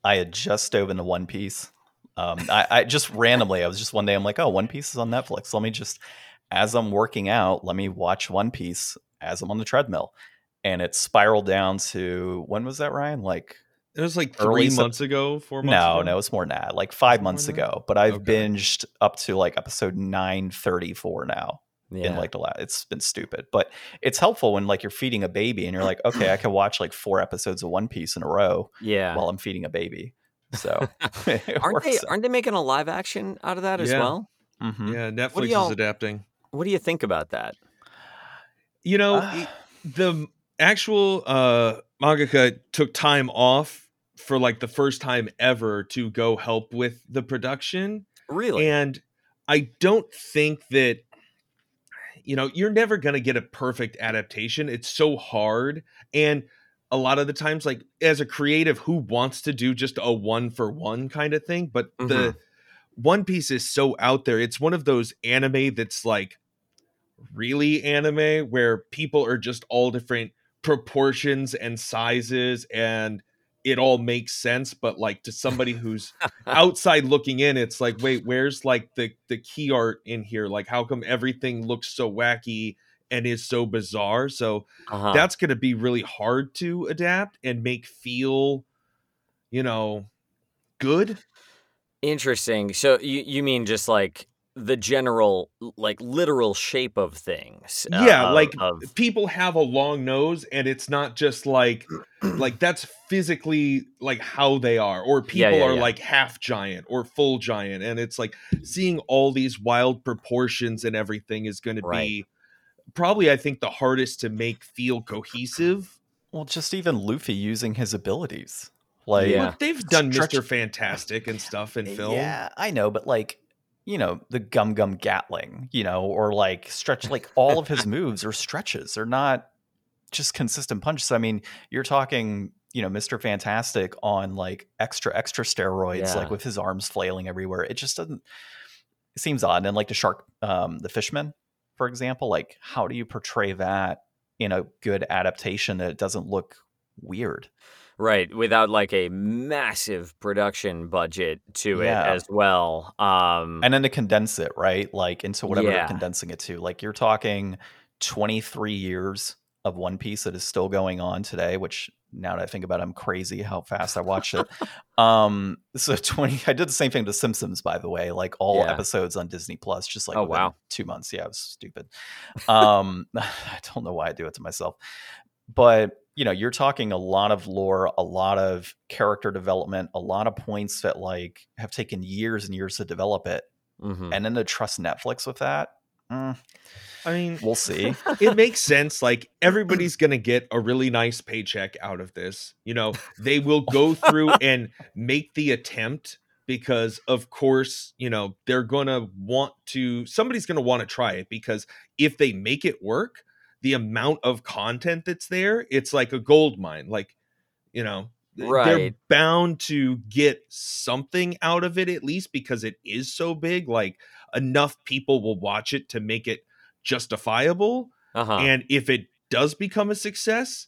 A: I had just dove into One Piece. Um, I, I just randomly, I was just one day, I'm like, oh, One Piece is on Netflix. Let me just, as I'm working out, let me watch One Piece as I'm on the treadmill and it spiraled down to when was that, Ryan? Like
B: it was like three months ago, four months.
A: No,
B: ago?
A: no, it's more than that. Like five months ago. But I've okay. binged up to like episode nine thirty four now. Yeah. In like the last, it's been stupid, but it's helpful when like you're feeding a baby and you're like, okay, I can watch like four episodes of One Piece in a row.
C: Yeah.
A: While I'm feeding a baby. So
C: aren't they aren't they making a live action out of that as well?
B: Mm-hmm. Yeah, Netflix is adapting.
C: What do you think about that?
B: You know, uh, the actual uh mangaka took time off for like the first time ever to go help with the production.
C: Really?
B: And I don't think that you know, you're never going to get a perfect adaptation. It's so hard and a lot of the times like as a creative who wants to do just a one for one kind of thing, but mm-hmm. the One Piece is so out there. It's one of those anime that's like really anime where people are just all different proportions and sizes and it all makes sense but like to somebody who's outside looking in it's like wait where's like the the key art in here? Like how come everything looks so wacky and is so bizarre? So uh-huh. that's going to be really hard to adapt and make feel you know good.
C: Interesting. So you you mean just like the general like literal shape of things. uh,
B: Yeah,
C: of-
B: like
C: of
B: people have a long nose and it's not just like like that's physically like how they are or people
C: yeah,
B: are
C: yeah.
B: like half giant or full giant and it's like seeing all these wild proportions and everything is going to be probably I think the hardest to make feel cohesive.
A: Well, just even Luffy using his abilities. Like
C: Yeah.
B: Look, they've done
A: Stretch-
B: Mr. Fantastic and stuff in film.
A: Yeah, I know, but like, you know, the Gum Gum Gatling, you know, or like stretch, like all of his moves are stretches. They're not just consistent punches. I mean, you're talking, you know, Mr. Fantastic on like extra, extra steroids,
C: Yeah.
A: like with his arms flailing everywhere. It just doesn't, it seems odd. And like the shark, um, the fishman, for example, like how do you portray that in a good adaptation that it doesn't look weird?
C: Right without like a massive production budget to
A: Yeah.
C: it as well. Um,
A: and then to condense it right like into whatever
C: Yeah.
A: they're condensing it to like you're talking 23 years of one piece that is still going on today which now that i think about it i'm crazy how fast i watched it um so 20 i did the same thing to simpsons by the way like all
C: Yeah.
A: episodes on disney plus just like
C: Oh, wow.
A: two months yeah it was stupid um i don't know why i do it to myself but you know you're talking a lot of lore a lot of character development a lot of points that like have taken years and years to develop it
C: mhm.
A: and then to trust netflix with that mm,
B: I mean,
A: we'll see
B: it makes sense. Like everybody's gonna get a really nice paycheck out of this. You know, they will go through and make the attempt because, of course, you know they're gonna want to. Somebody's gonna want to try it because if they make it work, the amount of content that's there, it's like a gold mine. Like, you know. They're bound to get something out of it at least because it is so big. Like enough people will watch it to make it justifiable.
C: uh-huh.
B: And if it does become a success,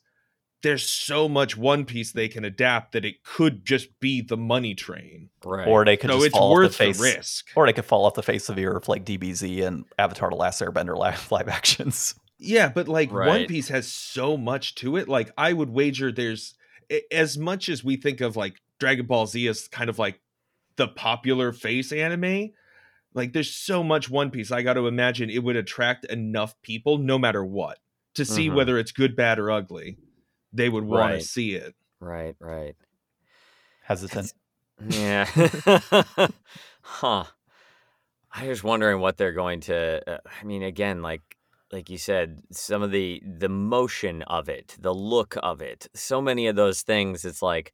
B: there's so much One Piece they can adapt that it could just be the money train.
C: right.
A: or they could
B: so
A: just
B: it's
A: fall off
B: worth
A: the face
B: the risk.
A: or they could fall off the face of the earth like dbz and avatar the last airbender live, live actions
B: Yeah, but like One Piece has so much to it. Like I would wager there's as much as we think of like Dragon Ball Z as kind of like the popular face anime. Like there's so much One Piece. I got to imagine it would attract enough people, no matter what, to see
C: Mhm.
B: whether it's good, bad, or ugly. They would want
C: Right.
B: to see it.
C: right, right.
A: hesitant
C: Yeah. huh. I was wondering what they're going to uh, I mean again like like you said some of the the motion of it, the look of it. So many of those things it's like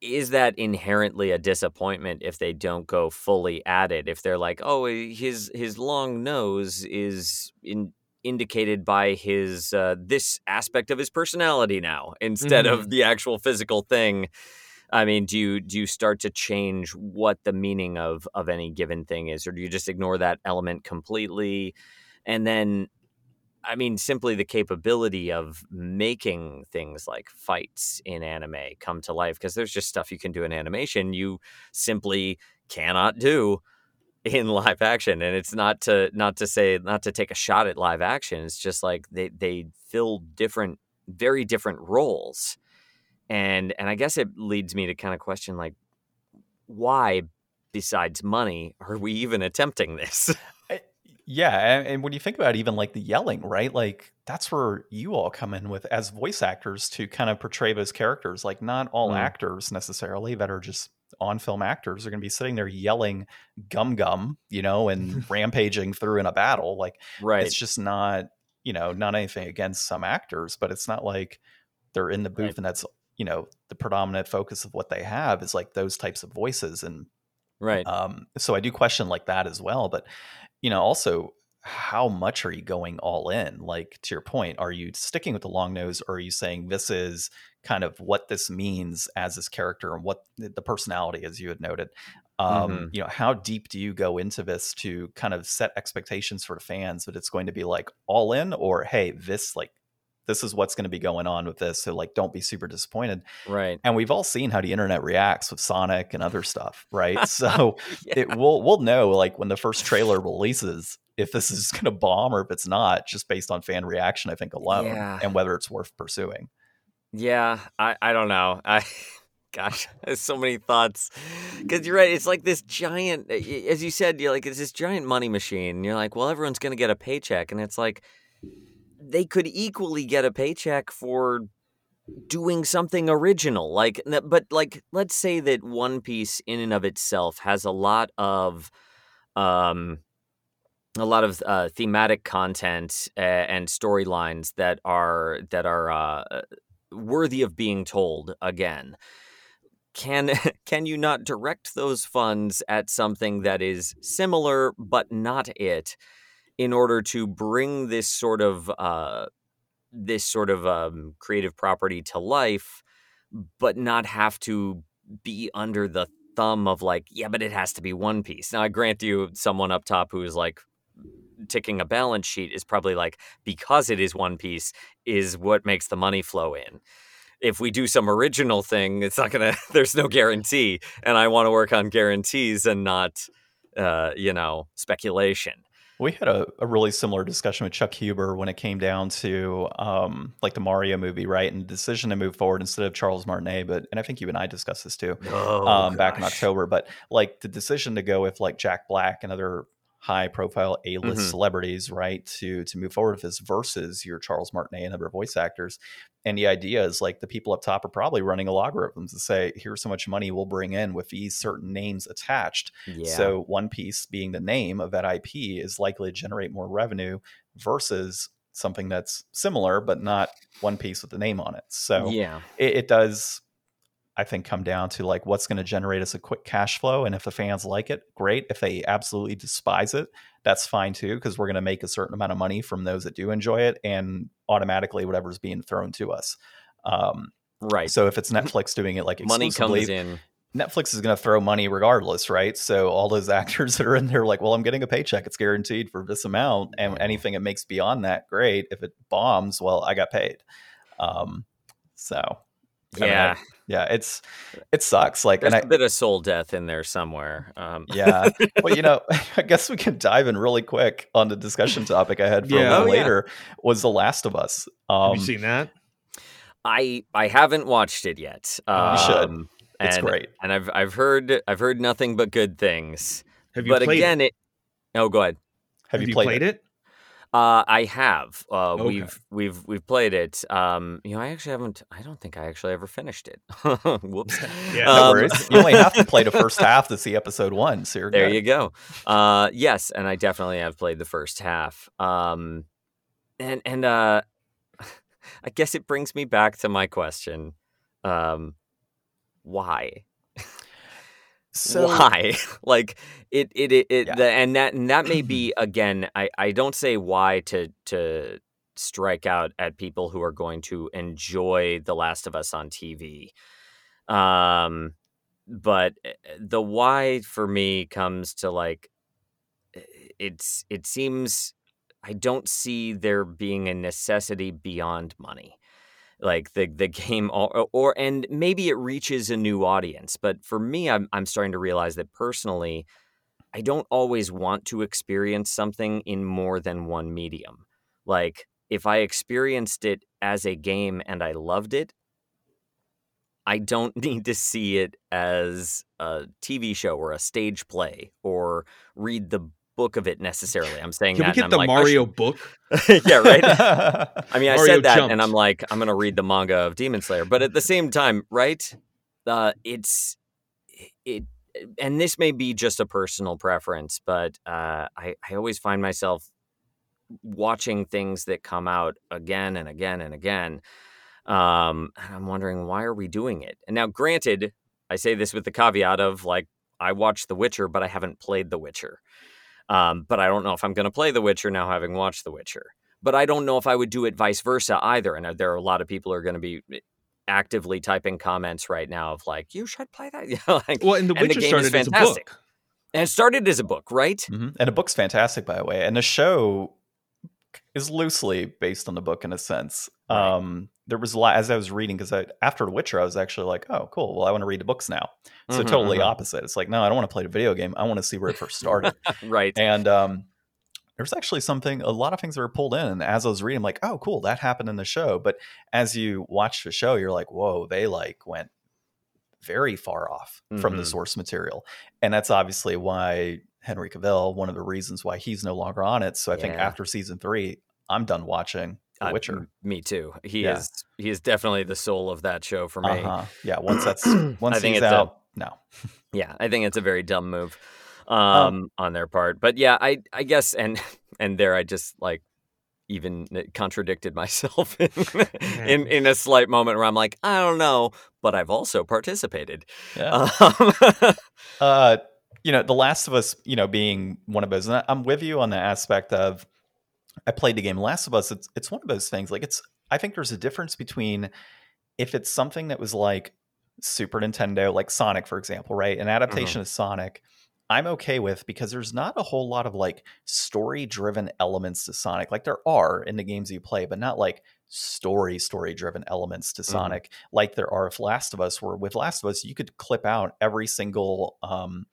C: is that inherently a disappointment if they don't go fully at it? If they're like, "Oh, his his long nose is in indicated by his uh, this aspect of his personality now instead of the actual physical thing I mean, do you do you start to change what the meaning of of any given thing is, or do you just ignore that element completely? And then, I mean, simply the capability of making things like fights in anime come to life, because there's just stuff you can do in animation you simply cannot do in live action. And it's not to not to say not to take a shot at live action. It's just like they they fill different, very different roles and and i guess it leads me to kind of question like why besides money are we even attempting this
A: yeah and, and when you think about it, even like the yelling right? Like that's where you all come in with as voice actors to kind of portray those characters. Like not all
C: Mm.
A: actors necessarily that are just on film actors are going to be sitting there yelling gum gum you know and rampaging through in a battle. Like
C: right.
A: it's just not you know not anything against some actors but it's not like they're in the booth
C: Right.
A: and that's you know the predominant focus of what they have is like those types of voices. And
C: right.
A: um so i do question like that as well but you know also how much are you going all in like to your point are you sticking with the long nose or are you saying this is kind of what this means as this character and what the personality as you had noted um
C: Mhm.
A: you know how deep do you go into this to kind of set expectations for the fans that it's going to be like all in or hey this like this is what's going to be going on with this so like don't be super disappointed
C: right
A: and we've all seen how the internet reacts with sonic and other stuff right so
C: Yeah.
A: it will we'll know like when the first trailer releases if this is going to bomb or if it's not just based on fan reaction i think alone
C: Yeah.
A: and whether it's worth pursuing
C: yeah i i don't know i gosh, so many thoughts. Because you're right, it's like this giant, eh, as you said, you're like it's this giant money machine. And you're like, well, everyone's going to get a paycheck, and it's like they could equally get a paycheck for doing something original. Like, but like, let's say that One Piece, in and of itself, has a lot of, um, a lot of uh, thematic content and storylines that are that are uh, worthy of being told again can can you not direct those funds at something that is similar but not it in order to bring this sort of uh, this sort of um, creative property to life but not have to be under the thumb of like yeah but it has to be one piece. Now i grant you someone up top who is like ticking a balance sheet is probably like because it is one piece is what makes the money flow in. If we do some original thing it's not gonna there's no guarantee and i want to work on guarantees and not uh you know speculation
A: we had a, a really similar discussion with Chuck Huber when it came down to um, like the Mario movie, right? And the decision to move forward instead of Charles Martinet, but and I think you and I discussed this too
C: oh,
A: um, back in October. But like the decision to go with like Jack Black and other high profile A list
C: Mhm.
A: celebrities, right? To to move forward with this versus your Charles Martinet and other voice actors. And the idea is like the people up top are probably running algorithms to say, here's so much money we'll bring in with these certain names attached.
C: yeah
A: So One Piece being the name of that IP is likely to generate more revenue versus something that's similar but not One Piece with the name on it. So
C: yeah
A: it, it does i think come down to like what's going to generate us a quick cash flow and if the fans like it great. If they absolutely despise it that's fine too because we're going to make a certain amount of money from those that do enjoy it and automatically whatever's being thrown to us. Um,
C: right.
A: so if it's netflix doing it like
C: money comes in.
A: Netflix is going to throw money regardless right? So all those actors that are in there are like well i'm getting a paycheck. It's guaranteed for this amount and anything it makes beyond that great. If it bombs well i got paid. Um, so
C: yeah
A: yeah it's it sucks like
C: there's
A: and i
C: a bit of soul death in there somewhere um
A: yeah well you know i guess we can dive in really quick on the discussion topic i had for
B: Yeah.
A: a little
C: Oh, yeah.
A: later was the last of us
B: Have
A: um
B: you seen that?
C: i i haven't watched it yet
B: You
A: should.
C: Um,
A: it's
C: and,
A: great
C: and i've i've heard i've heard nothing but good things
B: Have you
C: but
B: played
C: again
B: it?
C: it oh go ahead
A: have, you played, it?
C: Uh, I have. Uh,
B: Okay.
C: We've we've we've played it. Um, you know, I actually haven't. I don't think I actually ever finished it. Whoops.
B: Yeah,
A: no
C: Um,
A: worries you only have to play the first half to see episode one so you're
C: There
A: good.
C: you go. Uh, yes, and I definitely have played the first half. Um, and and uh, I guess it brings me back to my question. Um, why?
A: so
C: why? like it it it, it
A: Yeah.
C: the, and that and that may be again. I I don't say why to to strike out at people who are going to enjoy The Last of Us on TV. Um, but eh, the why for me comes to like eh, it's it seems I don't see there being a necessity beyond money. Like the the game or, or and maybe it reaches a new audience, but for me I'm I'm starting to realize that personally I don't always want to experience something in more than one medium. Like if I experienced it as a game and I loved it, I don't need to see it as a TV show or a stage play or read the book of it necessarily. I'm saying
B: Can we get
C: and
B: the
C: like, I
B: Mario book?
C: yeah, right. I mean, I said that,
B: jumped.
C: and I'm like, I'm gonna read the manga of Demon Slayer, but at the same time, right? Uh, it's it, and this may be just a personal preference, but uh, I I always find myself watching things that come out again and again and again. Um, and I'm wondering why are we doing it? And now, granted, I say this with the caveat of like I watched The Witcher, but I haven't played The Witcher. Um, but I don't know if I'm going to play The Witcher now, having watched The Witcher. But I don't know if I would do it vice versa either. And uh, there are a lot of people who are going to be eh, actively typing comments right now of like, "You should play that." You know, like,
B: Well, and The
C: And the
B: Witcher
C: game is
B: started as a
C: fantastic.
B: book.
C: and it started as a book, right?
A: Mhm. And a book's fantastic, by the way. And the show is loosely based on the book in a sense.
C: Right.
A: Um, there was a lot as I was reading because I, after The Witcher, I was actually like, "Oh, cool. Well, I want to read the books now." So
C: Mhm,
A: totally
C: mhm.
A: opposite. It's like, no, I don't want to play the video game. I want to see where it first started.
C: right.
A: and um, there's actually something, a lot of things that were pulled in. And as I was reading, I'm like, "Oh, cool, that happened in the show." But as you watch the show, you're like, "Whoa, they like went." very far off from the
C: Mhm.
A: source material. And that's obviously why Henry Cavill, one of the reasons why he's no longer on it. So I think after season three, I'm done watching The
C: Uh,
A: Witcher.
C: me too. He
A: Yeah.
C: is he is definitely the soul of that show for me.
A: Uh-huh. Yeah, once that's once he's
C: it's a-
A: out, no.
C: Yeah, I think it's a very dumb move um,
A: Um,
C: on their part. But yeah, I I guess and and there I just like even contradicted myself in, in in a slight moment where I'm like, I don't know, but I've also participated.
A: Yeah.
C: Um,
A: uh you know the last of us you know being one of those and i'm with you on the aspect of i played the game last of us it's it's one of those things like it's i think there's a difference between if it's something that was like super nintendo like sonic for example right? An adaptation of sonic i'm okay with because there's not a whole lot of like story driven elements to sonic. Like there are in the games you play but not like story story driven elements to
C: Mhm.
A: sonic like there are with last of us where with last of us you could clip out every single um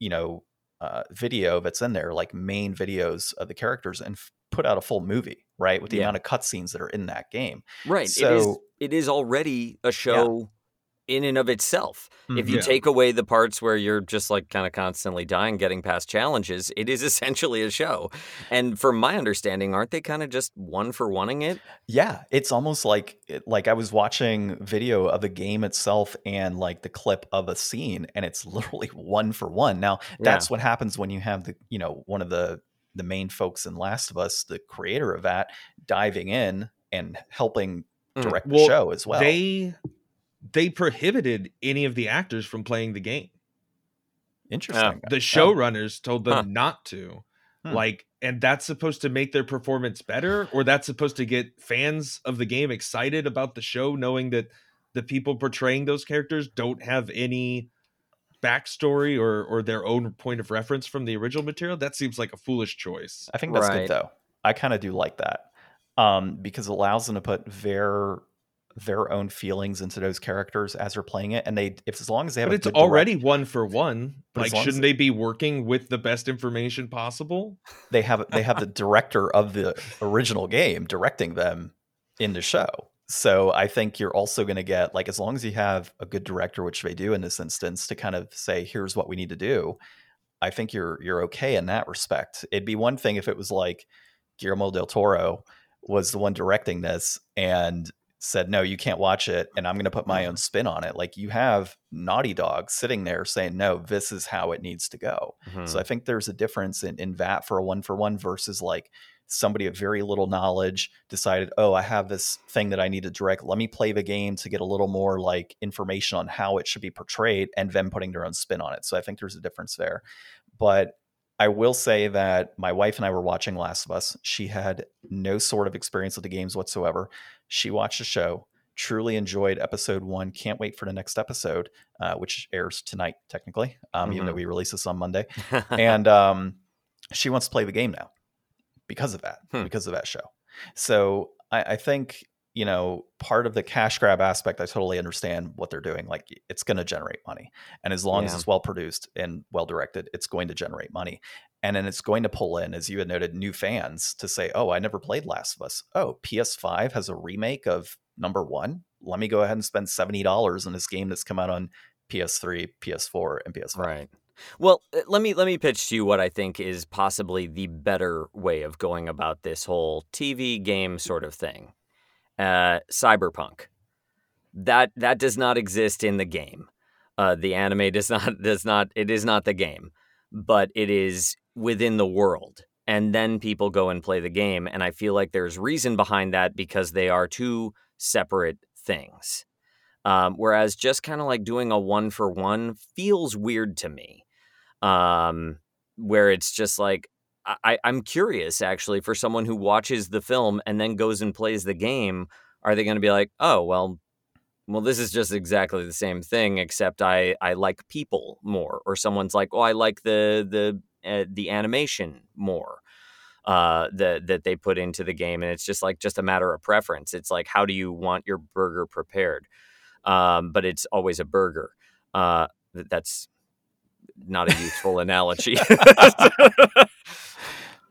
A: you know uh, video that's in there like main videos of the characters and f- put out a full movie right with the
C: Yeah.
A: amount of cutscenes that are in that game
C: right. it is
A: So-
C: it is already a show in and of itself. If you
B: Yeah.
C: take away the parts where you're just like kind of constantly dying, getting past challenges, it is essentially a show. And from my understanding, aren't they kind of just one for wanting it?
A: Yeah, it's almost like like I was watching video of the game itself and like the clip of a scene, and it's literally one for one. Now that's what happens when you have the you know one of the the main folks in Last of Us, the creator of that, diving in and helping
C: Mm.
A: direct the
B: Well,
A: show as well.
B: They they prohibited any of the actors from playing the game.
A: Interesting.
B: The showrunners told them
C: Huh.
B: not to.
A: Hmm.
B: Like, and that's supposed to make their performance better, or that's supposed to get fans of the game excited about the show, knowing that the people portraying those characters don't have any backstory or or their own point of reference from the original material. That seems like a foolish choice.
A: I think that's
C: Right.
A: good though. I kind of do like that um, because it allows them to put their their own feelings into those characters as they're playing it, and they if as long as they have
B: But it's
A: good direct-
B: already one for one.
A: But
B: Like, shouldn't they be working with the best information possible?
A: they have they have the director of the original game directing them in the show. So I think you're also going to get like as long as you have a good director, which they do in this instance, to kind of say here's what we need to do. I think you're you're okay in that respect. It'd be one thing if it was like Guillermo del Toro was the one directing this and said no you can't watch it and i'm going to put my own spin on it like you have naughty dog sitting there saying no this is how it needs to go
C: Mhm.
A: so I think there's a difference in, in that for a one for one versus like somebody of very little knowledge decided, oh, I have this thing that I need to direct. Let me play the game to get a little more like information on how it should be portrayed and then putting their own spin on it. So I think there's a difference there. But I will say that my wife and I were watching Last of Us. She had no sort of experience with the games whatsoever. She watched the show, truly enjoyed episode one. Can't wait for the next episode, uh, which airs tonight, technically, um, even though
C: Mhm.
A: we release this on Monday and um, she wants to play the game now because of that,
C: Hmm.
A: because of that show. So I, I think you know part of the cash grab aspect. I totally understand what they're doing. Like it's going to generate money, and as long as it's well produced and well directed, it's going to generate money. And then it's going to pull in, as you had noted, new fans to say, "Oh, I never played Last of Us. Oh, PS5 has a remake of number one. Let me go ahead and spend seventy dollars on this game that's come out on PS3, PS4, and PS5."
C: Right. Well, uh, let me let me pitch to you what I think is possibly the better way of going about this whole TV game sort of thing. Uh, cyberpunk. That that does not exist in the game. Uh, the anime does not does not it is not the game, but it is within the world. And then people go and play the game, and I feel like there's reason behind that because they are two separate things. Um, whereas just kind of like doing a one for one feels weird to me. Um, where it's just like I, I'm curious actually for someone who watches the film and then goes and plays the game, are they going to be like, oh well, well this is just exactly the same thing except I I like people more, or someone's like, oh I like the the uh, the animation more uh, that that they put into the game, and it's just like just a matter of preference. It's like how do you want your burger prepared? Um, but it's always a burger. Uh, th- that's not a useful analogy.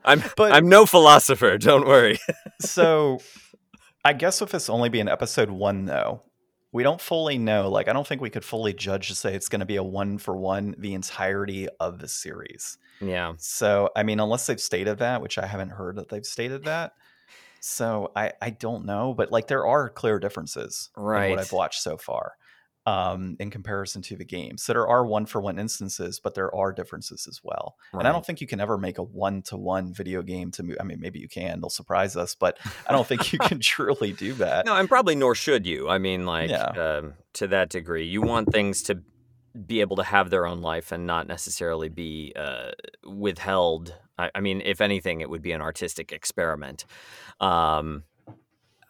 C: I'm
A: But
C: I'm no philosopher. Don't worry.
A: so I guess if this only being episode one, though, we don't fully know. Like, I don't think we could fully judge to say it's going to be a one for one the entirety of the series.
C: Yeah.
A: So, I mean, unless they've stated that, which I haven't heard that they've stated that. So I, I don't know, but like there are clear differences in
C: Right.
A: what I've watched so far um, in comparison to the games. So there are one for one instances, but there are differences as well. And I don't think you can ever make a one to one video game to move. I mean, maybe you can, they'll surprise us, but I don't think you can truly do that.
C: No, and probably nor should you. I mean, like
A: Yeah.
C: um, to that degree, you want things to be able to have their own life and not necessarily be uh, withheld. I, I mean, if anything, it would be an artistic experiment. Um,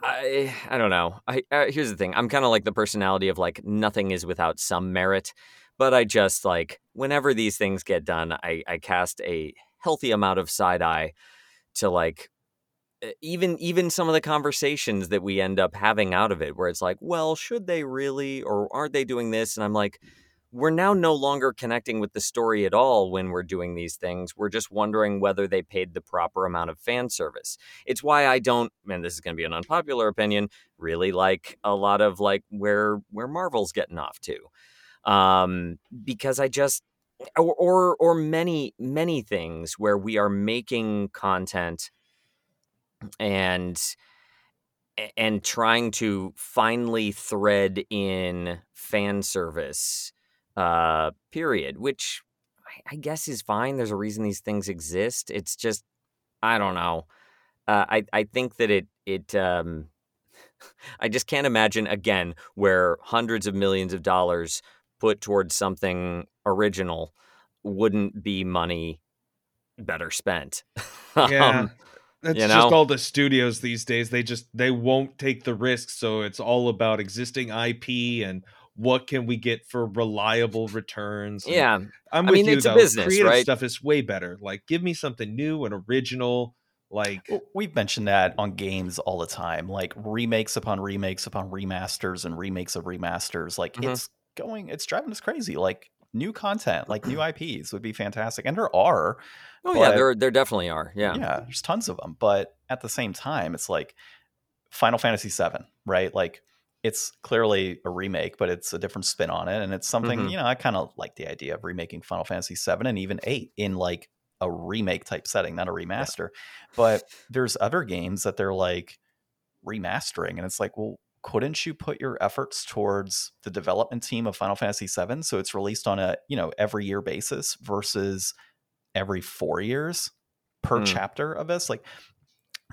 C: I I don't know. I uh, here's the thing. I'm kind of like the personality of like nothing is without some merit, but I just like whenever these things get done, I I cast a healthy amount of side eye to like even even some of the conversations that we end up having out of it where it's like well should they really or aren't they doing this and i'm like we're now no longer connecting with the story at all when we're doing these things. We're just wondering whether they paid the proper amount of fan service. It's why i don't and this is going to be an unpopular opinion really like a lot of like where where marvel's getting off to. Um because i just or or, or many many things where we are making content and and trying to finally thread in fan service uh period which I- i guess is fine there's a reason these things exist it's just i don't know uh, i i think that it it um i just can't imagine again where hundreds of millions of dollars put towards something original wouldn't be money better spent
B: Yeah.
C: Um,
B: That's
C: you
B: just all the studios these days. They just they won't take the risks, so it's all about existing IP and what can we get for reliable returns. and
C: yeah
B: I'm
C: I mean,
B: you
C: it's a
B: though.
C: business,
B: Creative
C: right?
B: stuff is way better. Like, give me something new and original. Like,
A: Well, We've mentioned that on games all the time, like remakes upon remakes upon remasters and remakes of remasters. Like
C: Mhm.
A: it's going, it's driving us crazy. Like new content, like new IPs would be fantastic, and there are.
C: Oh yeah, there there definitely are. Yeah.
A: yeah, there's tons of them. But at the same time, it's like Final Fantasy VII, right? Like it's clearly a remake, but it's a different spin on it, and it's something
C: Mhm.
A: you know. I kind of like the idea of remaking Final Fantasy VII and even eight in like a remake type setting, not a remaster. But there's other games that they're like remastering, and it's like, well, couldn't you put your efforts towards the development team of Final Fantasy VII so it's released on a you know every year basis versus every four years per
C: Mm.
A: chapter of this? Like,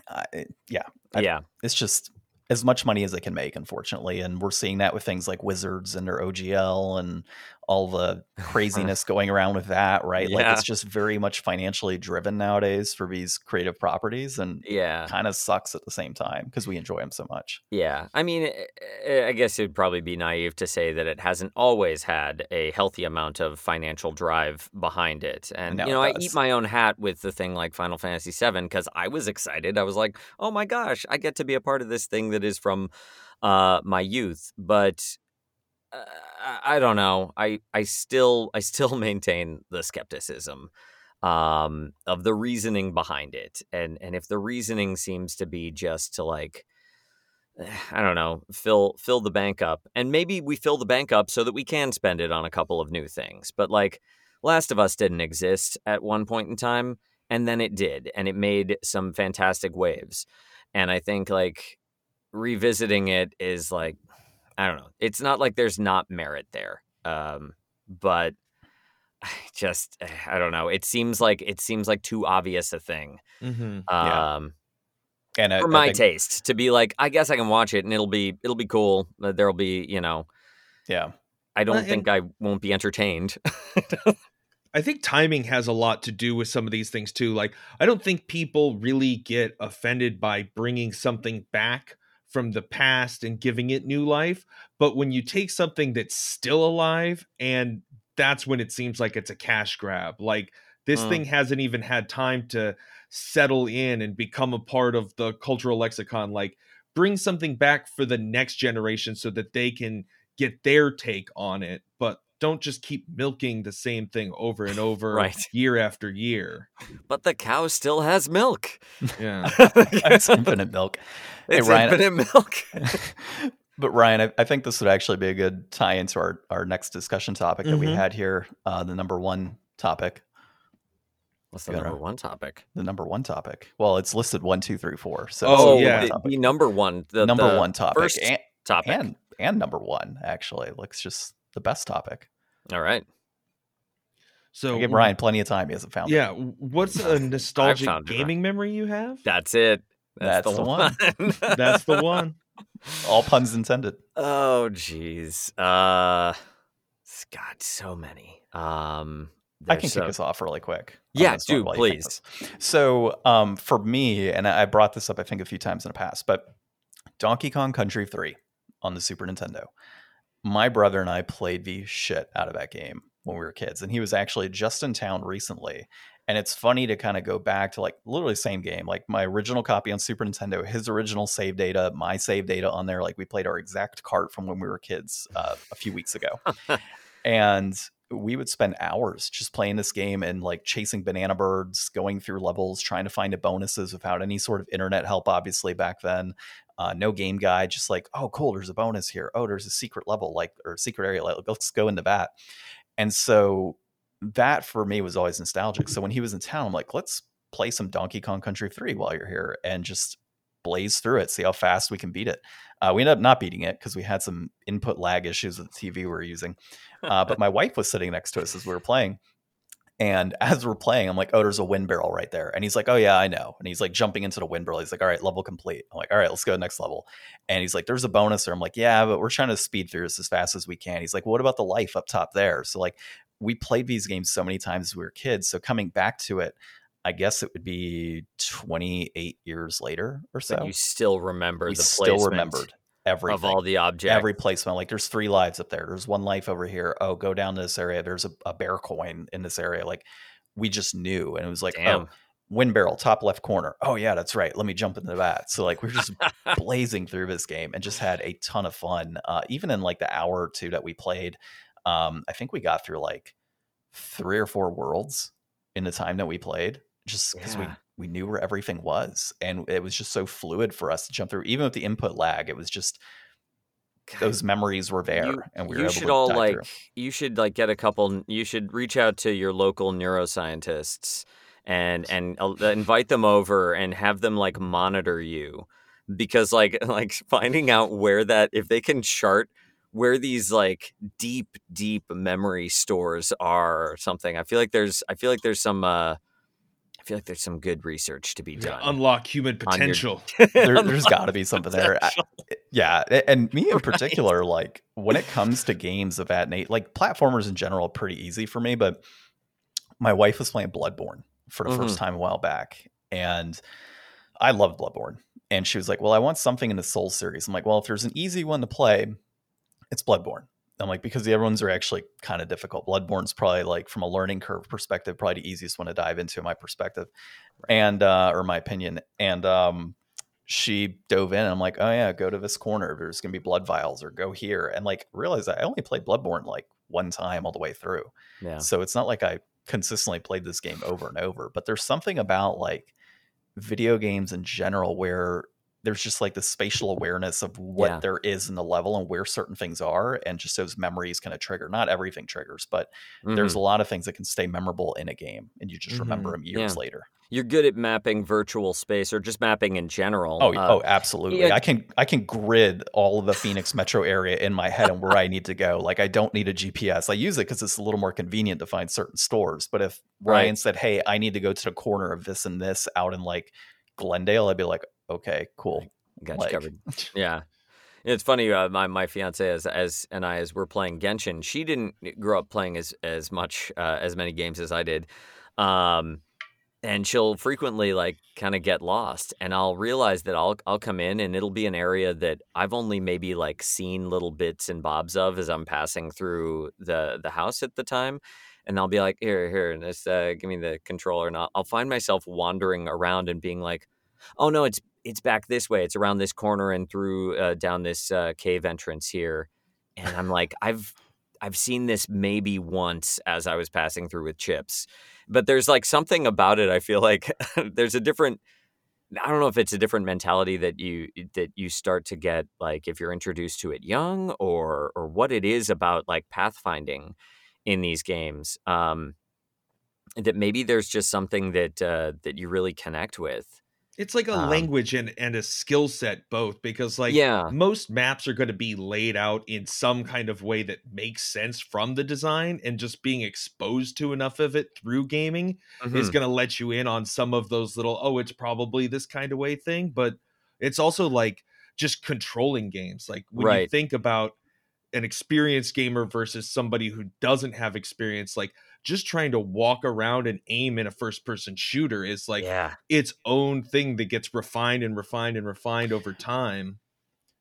A: uh, yeah, I-
C: yeah.
A: it's just as much money as they can make, unfortunately. And we're seeing that with things like Wizards and their OGL and all the craziness going around with that, right? Like it's just very much financially driven nowadays for these creative properties and
C: Yeah.
A: kind of sucks at the same time because we enjoy them so much.
C: Yeah. I mean, eh, eh, I guess it'd probably be naive to say that it hasn't always had a healthy amount of financial drive behind it. And,
A: now
C: you know, I eat my own hat with the thing like Final Fantasy VII because I was excited. I was like, oh my gosh, I get to be a part of this thing that is from uh, my youth. But I- don't know. I, I still I still maintain the skepticism um, of the reasoning behind it, and and if the reasoning seems to be just to like I don't know, fill fill the bank up. And maybe we fill the bank up so that we can spend it on a couple of new things. But like Last of Us didn't exist at one point in time and then it did and it made some fantastic waves. And I think like revisiting it is like I don't know. It's not like there's not merit there. Um but I just eh, I don't know. It seems like it seems like too obvious a thing.
B: mm-hmm.
A: Yeah.
C: Um
A: And I,
C: for my
A: think-
C: taste to be like i guess i can watch it and it'll be it'll be cool Uh, there'll be you know
A: yeah,
C: i don't
B: Well,
C: think i won't be entertained
B: I think timing has a lot to do with some of these things too. Like, I don't think people really get offended by bringing something back from the past and giving it new life. But when you take something that's still alive, and that's when it seems like it's a cash grab. Like, this
C: Mm.
B: thing hasn't even had time to settle in and become a part of the cultural lexicon. Like, bring something back for the next generation so that they can get their take on it. But don't just keep milking the same thing over and over
C: Right.
B: year after year.
C: but the cow still has milk
B: Yeah.
A: it's infinite milk. Hey,
C: it's
A: Ryan-
C: infinite milk
A: But Ryan, I, I, think this would actually be a good tie into our, our next discussion topic that mm-hmm. we had here, uh, the number one topic.
C: What's the number one topic?
A: The number one topic. Well, it's listed one, two, three, four. So
C: oh yeah, the, the, number one, the
A: number
C: the
A: one topic,
C: first
A: and,
C: topic,
A: and and number one actually Let's just the best topic.
C: All right.
A: So I give Ryan plenty of time. He hasn't found
B: yeah,
A: it.
B: Yeah. What's a nostalgic gaming memory you have?
C: That's it.
A: That's, That's the, the, one.
B: one. That's the one.
A: All puns intended.
C: Oh, jeez. Uh, God, so many. Um,
A: I can kick us off really quick.
C: Yeah, do please.
A: So, um, for me, and I brought this up, I think, a few times in the past, but Donkey Kong Country 3 on the Super Nintendo. My brother and I played the shit out of that game when we were kids, and he was actually just in town recently. And it's funny to kind of go back to like literally the same game, like my original copy on Super Nintendo, his original save data, my save data on there. Like we played our exact cart from when we were kids uh, a few weeks ago. and we would spend hours just playing this game and like chasing banana birds, going through levels, trying to find the bonuses without any sort of internet help, obviously, back then. Uh, no game guide, just like, oh, cool, there's a bonus here. Oh, there's a secret level, like, or secret area. Like, let's go into that. And so that for me was always nostalgic. So when he was in town, I'm like, let's play some Donkey Kong Country 3 while you're here and just blaze through it, see how fast we can beat it. Uh, we ended up not beating it because we had some input lag issues with the TV we were using. Uh, but my wife was sitting next to us as we were playing. And as we're playing, I'm like, oh, there's a wind barrel right there. And he's like, oh, yeah, I know. And he's like jumping into the wind barrel. He's like, all right, level complete. I'm like, all right, let's go next level. And he's like, there's a bonus there. I'm like, yeah, but we're trying to speed through this as fast as we can. He's like, what about the life up top there? So, like, we played these games so many times as we were kids. So, coming back to it, I guess it would be 28 years later or so.
C: But you still remember
A: we
C: the
A: still remembered everything
C: of all the objects,
A: every placement. Like there's three lives up there. There's one life over here. Oh, go down to this area. There's a, a bear coin in this area. Like we just knew, and it was like, oh,
C: Damn.
A: oh, wind barrel, top left corner. Oh yeah, that's right. Let me jump into that. So like we're just blazing through this game and just had a ton of fun. Uh, even in like the hour or two that we played, um, I think we got through like three or four worlds in the time that we played, just because yeah. we we knew where everything was, and it was just so fluid for us to jump through. Even with the input lag, it was just those memories were there
C: you,
A: and we were
C: you should all like
A: through.
C: you should like get a couple you should reach out to your local neuroscientists and and uh, invite them over and have them like monitor you because like like finding out where that if they can chart where these like deep deep memory stores are or something i feel like there's i feel like there's some uh feel like there's some good research to be done.
B: Unlock human potential.
A: Your... there, has got to be something there. I, yeah, and me in right. particular, like when it comes to games of that Nate, like platformers in general, pretty easy for me. But my wife was playing Bloodborne for the mm-hmm. first time a while back, and I love Bloodborne. And she was like, "Well, I want something in the Soul series." I'm like, "Well, if there's an easy one to play, it's Bloodborne." I'm like, because the other ones are actually kind of difficult. Bloodborne's probably like from a learning curve perspective, probably the easiest one to dive into, in my perspective, and uh, or my opinion. And um, she dove in, and I'm like, oh yeah, go to this corner. There's gonna be blood vials, or go here, and like realize that I only played Bloodborne like one time all the way through.
C: Yeah.
A: So it's not like I consistently played this game over and over, but there's something about like video games in general where there's just like the spatial awareness of what yeah. there is in the level and where certain things are and just those memories kind of trigger not everything triggers but mm-hmm. there's a lot of things that can stay memorable in a game and you just mm-hmm. remember them years yeah. later
C: you're good at mapping virtual space or just mapping in general
A: oh, uh, oh absolutely yeah. i can i can grid all of the phoenix metro area in my head and where i need to go like i don't need a gps i use it because it's a little more convenient to find certain stores but if right. ryan said hey i need to go to the corner of this and this out in like glendale i'd be like okay, cool.
C: Got like. you covered. Yeah. It's funny. Uh, my my fiance as as and I as we're playing Genshin, she didn't grow up playing as as much uh, as many games as I did, um, and she'll frequently like kind of get lost, and I'll realize that I'll I'll come in and it'll be an area that I've only maybe like seen little bits and bobs of as I'm passing through the the house at the time, and I'll be like, here here, And just uh, give me the controller, and I'll, I'll find myself wandering around and being like oh no, it's it's back this way. It's around this corner and through uh, down this uh, cave entrance here. And I'm like, I've I've seen this maybe once as I was passing through with chips, but there's like something about it. I feel like there's a different I don't know if it's a different mentality that you that you start to get like if you're introduced to it young or or what it is about like pathfinding in these games. Um, that maybe there's just something that uh, that you really connect with.
B: It's like a
C: Um,
B: language and, and a skill set both because like
C: yeah,
B: most maps are going to be laid out in some kind of way that makes sense from the design and just being exposed to enough of it through gaming is
C: mhm,
B: going to let you in on some of those little oh it's probably this kind of way thing but it's also like just controlling games. Like when you think about an experienced gamer versus somebody who doesn't have experience like just trying to walk around and aim in a first person shooter is like
C: yeah,
B: its own thing that gets refined and refined and refined over time.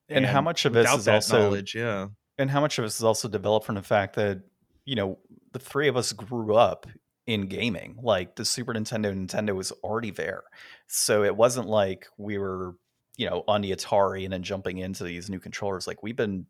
A: And how much of this is also
B: knowledge yeah.
A: and how much of this is also developed from the fact that you know the three of us grew up in gaming like the super nintendo nintendo was already there. So it wasn't like we were you know on the atari and then jumping into these new controllers. Like we've been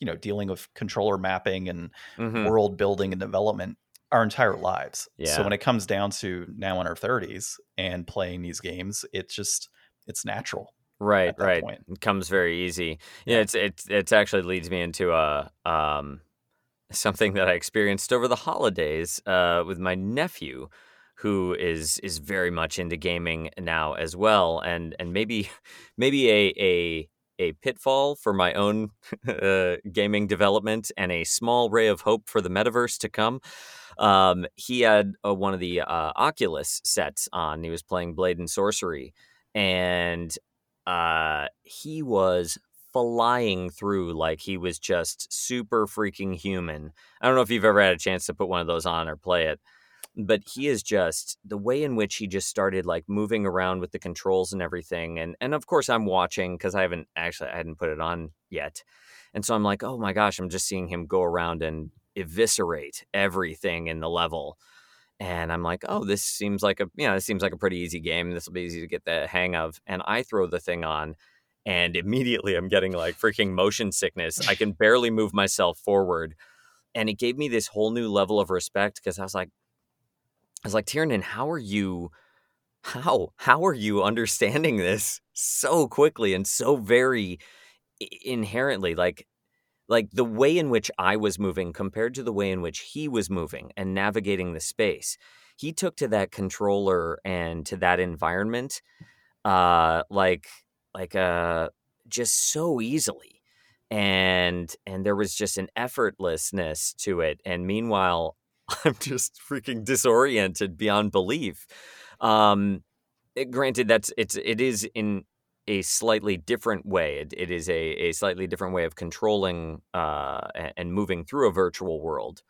A: you know dealing with controller mapping and
C: mhm,
A: world building and development our entire lives
C: Yeah.
A: so when it comes down to now in our 30s and playing these games it's just it's natural
C: right,
A: at that
C: right.
A: point.
C: It comes very easy. Yeah,
A: Yeah.
C: it's it's it's actually leads me into a um something that I experienced over the holidays uh, with my nephew, who is is very much into gaming now as well, and and maybe maybe a a a pitfall for my own uh, gaming development and a small ray of hope for the metaverse to come. Um, he had uh, one of the uh, Oculus sets on. He was playing Blade and Sorcery, and uh, he was flying through like he was just super freaking human. I don't know if you've ever had a chance to put one of those on or play it, but he is just the way in which he just started like moving around with the controls and everything. And and of course I'm watching because I haven't actually I hadn't put it on yet. And so I'm like, oh my gosh, I'm just seeing him go around and eviscerate everything in the level. And I'm like, oh, this seems like a you know, this seems like a pretty easy game. This will be easy to get the hang of. And I throw the thing on and immediately I'm getting like freaking motion sickness. I can barely move myself forward. And it gave me this whole new level of respect because I was like, I was like, Tiernan, how are you how how are you understanding this so quickly and so very inherently like like the way in which I was moving compared to the way in which he was moving and navigating the space. He took to that controller and to that environment uh like like uh just so easily and and there was just an effortlessness to it and meanwhile i'm just freaking disoriented beyond belief um it- granted that's it's it is in a slightly different way it, it is a, a slightly different way of controlling uh and moving through a virtual world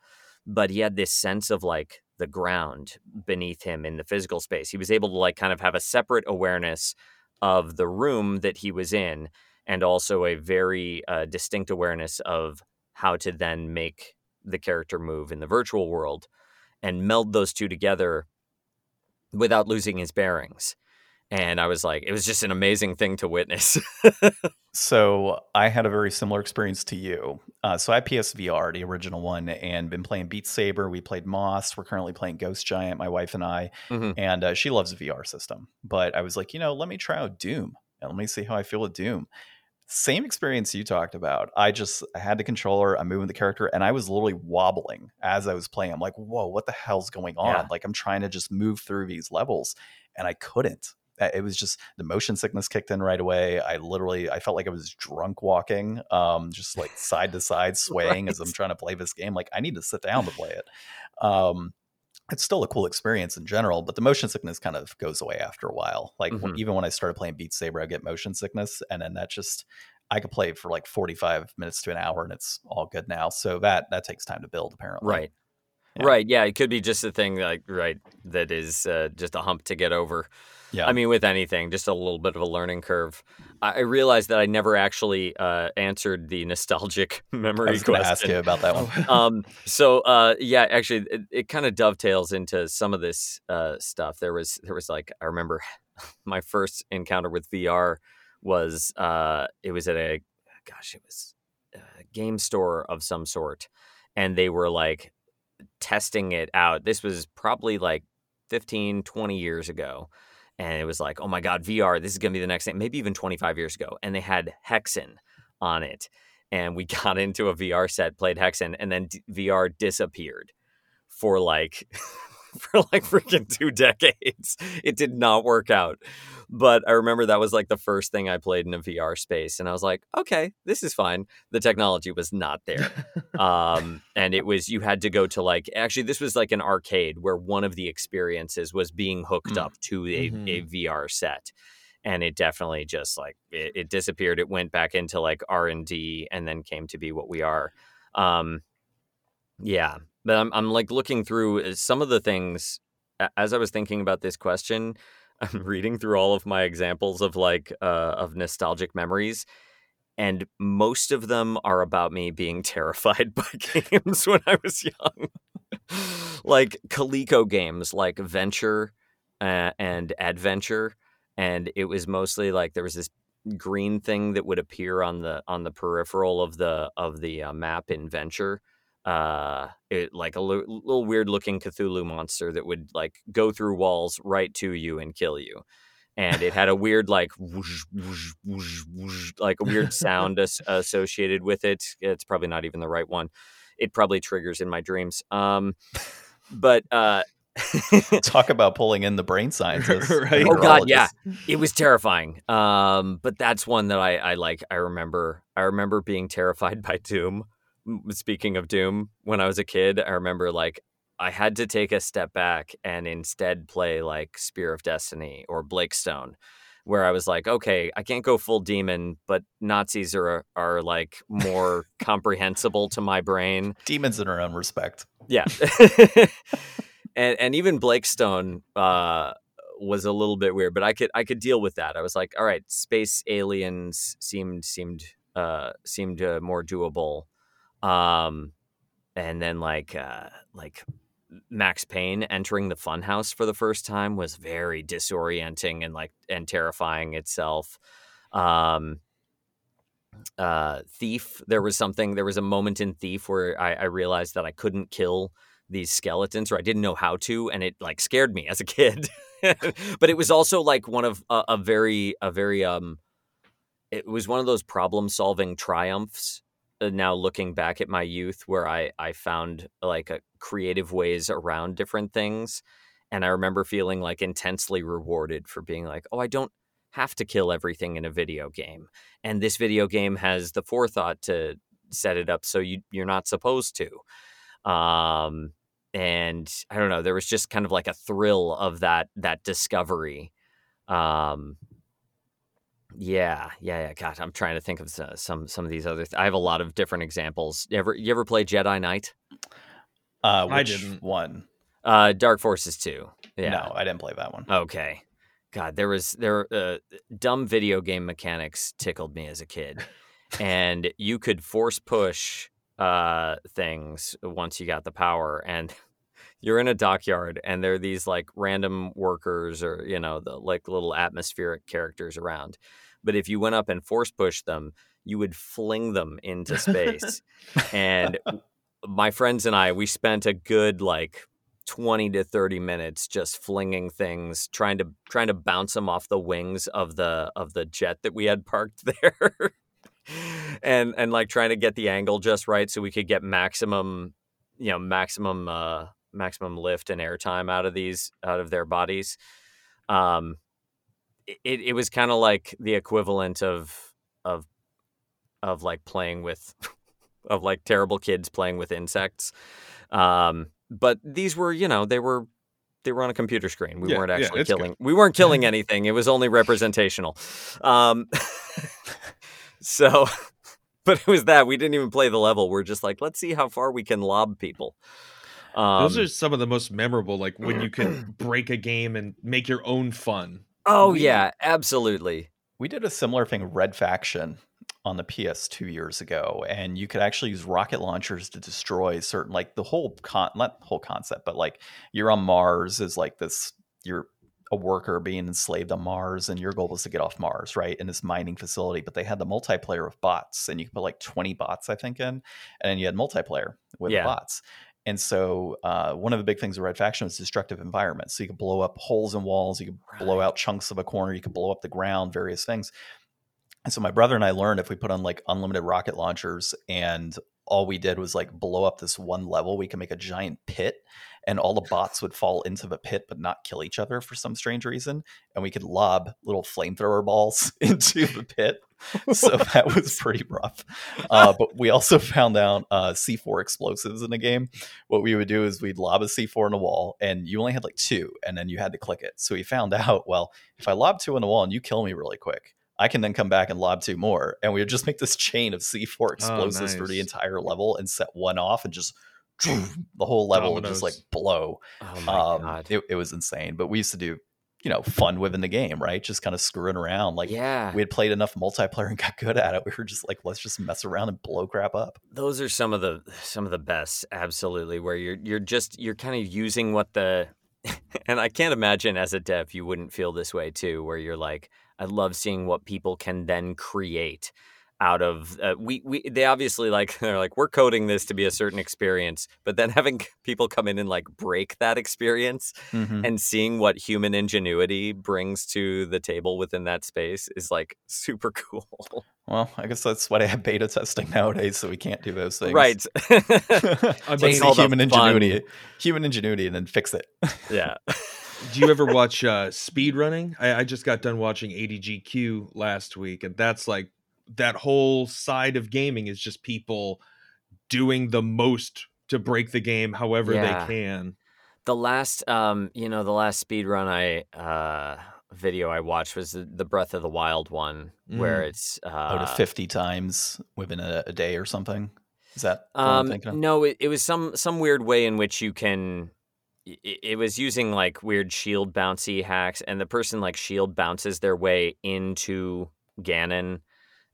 C: but he had this sense of like the ground beneath him in the physical space. He was able to like kind of have a separate awareness of the room that he was in and also a very uh, distinct awareness of how to then make the character move in the virtual world and meld those two together without losing his bearings. And I was like, it was just an amazing thing to witness.
A: So I had a very similar experience to you. Uh, so I PSVR, the original one, and been playing Beat Saber. We played Moss. We're currently playing Ghost Giant, my wife and I,
C: Mhm.
A: and uh, she loves the VR system. But I was like, you know, let me try out Doom and let me see how I feel with Doom. Same experience you talked about. I just I had the controller, I'm moving the character, and I was literally wobbling as I was playing. I'm like, whoa, what the hell's going on?
C: Yeah.
A: Like I'm trying to just move through these levels, and I couldn't. It was just the motion sickness kicked in right away. I literally I felt like I was drunk walking, um, just like side to side swaying as I'm trying to play this game. Like I need to sit down to play it. Um, it's still a cool experience in general, but the motion sickness kind of goes away after a while. Like
C: Mhm.
A: even when I started playing Beat Saber, I get motion sickness, and then that just I could play for like 45 minutes to an hour, and it's all good now. So that that takes time to build, apparently.
C: right.
A: Yeah.
C: Right. Yeah. It could be just a thing like, right, that is uh, just a hump to get over.
A: Yeah.
C: I mean, with anything, just a little bit of a learning curve. I, I realized that I never actually uh, answered the nostalgic memory I
A: was going to
C: question.
A: ask you about that one.
C: um so uh yeah actually it, it kind of dovetails into some of this uh stuff there was there was like i remember my first encounter with vr was uh it was at a gosh it was a game store of some sort and they were like testing it out this was probably like 15 20 years ago and it was like, oh my god, VR, this is gonna be the next thing. Maybe even 25 years ago, and they had Hexen on it, and we got into a VR set, played Hexen, and then D- VR disappeared for like for like freaking two decades. It did not work out. But I remember that was like the first thing I played in a VR space. And I was like, okay, this is fine. The technology was not there. um, and it was, you had to go to like, actually, this was like an arcade where one of the experiences was being hooked
A: Mm.
C: up to a,
B: Mhm.
C: a VR set. And it definitely just like it, it disappeared. It went back into like R and D, and then came to be what we are. Um, yeah, but I'm I'm like looking through uh, some of the things as I was thinking about this question. I'm reading through all of my examples of like uh, of nostalgic memories, and most of them are about me being terrified by games when I was young, like Coleco games, like Venture uh, and Adventure, and it was mostly like there was this green thing that would appear on the on the peripheral of the of the uh, map in Venture uh it like a little weird looking cthulhu monster that would like go through walls right to you and kill you and it had a weird like whoosh, whoosh, whoosh, like a weird sound as- associated with it it's probably not even the right one it probably triggers in my dreams um but uh
A: Talk about pulling in the brain scientists.
B: Right.
C: Oh, God, yeah. it was terrifying um but that's one that i i like i remember i remember being terrified by doom speaking of doom when i was a kid i remember like i had to take a step back and instead play like spear of destiny or blake stone where i was like okay i can't go full demon but nazis are are like more comprehensible to my brain
A: Demons in their own respect.
C: yeah. and and even Blake Stone uh was a little bit weird, but I could I could deal with that. I was like, all right, space aliens seemed seemed uh seemed uh, more doable. Um and then like uh like Max Payne entering the funhouse for the first time was very disorienting and like and terrifying itself. Um uh thief there was something there was a moment in thief where I, I realized that i couldn't kill these skeletons or i didn't know how to and it like scared me as a kid but it was also like one of a, a very a very um it was one of those problem solving triumphs now looking back at my youth where i i found like a creative ways around different things and i remember feeling like intensely rewarded for being like oh i don't have to kill everything in a video game and this video game has the forethought to set it up so you you're not supposed to um and i don't know there was just kind of like a thrill of that that discovery um yeah yeah yeah god i'm trying to think of s- some some of these other th- i have a lot of different examples you ever you ever play jedi knight
A: Uh,
B: I didn't.
A: one?
C: uh dark forces 2 yeah
A: No, I didn't play that one.
C: Okay. God, there was there uh, dumb video game mechanics tickled me as a kid, and you could force push uh, things once you got the power, and you're in a dockyard, and there are these like random workers or you know the like little atmospheric characters around, but if you went up and force pushed them, you would fling them into space, and my friends and I we spent a good like 20 to 30 minutes just flinging things trying to trying to bounce them off the wings of the of the jet that we had parked there. And and like trying to get the angle just right so we could get maximum you know maximum uh maximum lift and airtime out of these out of their bodies. Um it it was kind of like the equivalent of of of like playing with of like terrible kids playing with insects. Um but these were you know they were they were on a computer screen. We
B: Yeah,
C: weren't
B: yeah,
C: actually
B: good.
C: killing we weren't killing anything. It was only representational. Um so but it was that. We didn't even play the level. We're just like let's see how far we can lob people. Um,
B: Those are some of the most memorable, like when you can break a game and make your own fun.
C: Oh
A: we-
C: yeah absolutely
A: We did a similar thing, Red Faction, on the PS two years ago, and you could actually use rocket launchers to destroy certain, like the whole con, not whole concept, but like you're on Mars is like this, you're a worker being enslaved on Mars, and your goal was to get off Mars, right? In this mining facility, but they had the multiplayer of bots, and you could put like 20 bots, I think, in, and then you had multiplayer with
C: Yeah.
A: bots. And so uh, one of the big things of Red Faction was destructive environments. So you could blow up holes in walls, you could blow out chunks of a corner, you could blow up the ground, various things. And so my brother and I learned if we put on like unlimited rocket launchers and all we did was like blow up this one level, we can make a giant pit and all the bots would fall into the pit but not kill each other for some strange reason. And we could lob little flamethrower balls into the pit. So that was pretty rough. Uh, but we also found out uh, C4 explosives in the game. What we would do is we'd lob a C4 in a wall and you only had like two and then you had to click it. So we found out, well, if I lob two in the wall and you kill me really quick, I can then come back and lob two more. And we would just make this chain of C4 explosives oh, nice. for the entire level and set one off and just the whole level Dominoes. would just like blow.
C: Oh um,
A: it, it, was insane. But we used to do, you know, fun within the game, right? Just kind of screwing around. Like,
C: yeah,
A: we had played enough multiplayer and got good at it. We were just like, let's just mess around and blow crap up.
C: Those are some of the some of the best, absolutely. Where you're you're just you're kind of using what the, and I can't imagine as a dev you wouldn't feel this way too, where you're like, I love seeing what people can then create out of uh, we we they obviously like they're like we're coding this to be a certain experience but then having people come in and like break that experience mm-hmm. and seeing what human ingenuity brings to the table within that space is like super cool.
A: Well i guess that's why i have beta testing nowadays so we can't do those things.
C: Right.
A: I mean human ingenuity human ingenuity and then fix it.
C: Yeah.
B: Do you ever watch uh speed running I, I just got done watching AGDQ last week and that's like that whole side of gaming is just people doing the most to break the game however yeah. they can.
C: The last um you know the last speed run I uh video I watched was the, the Breath of the Wild one mm. where it's uh
A: out of 50 times within a, a day or something. Is that
C: um no it, it was some some weird way in which you can it, it was using like weird shield bouncy hacks and the person like shield bounces their way into Ganon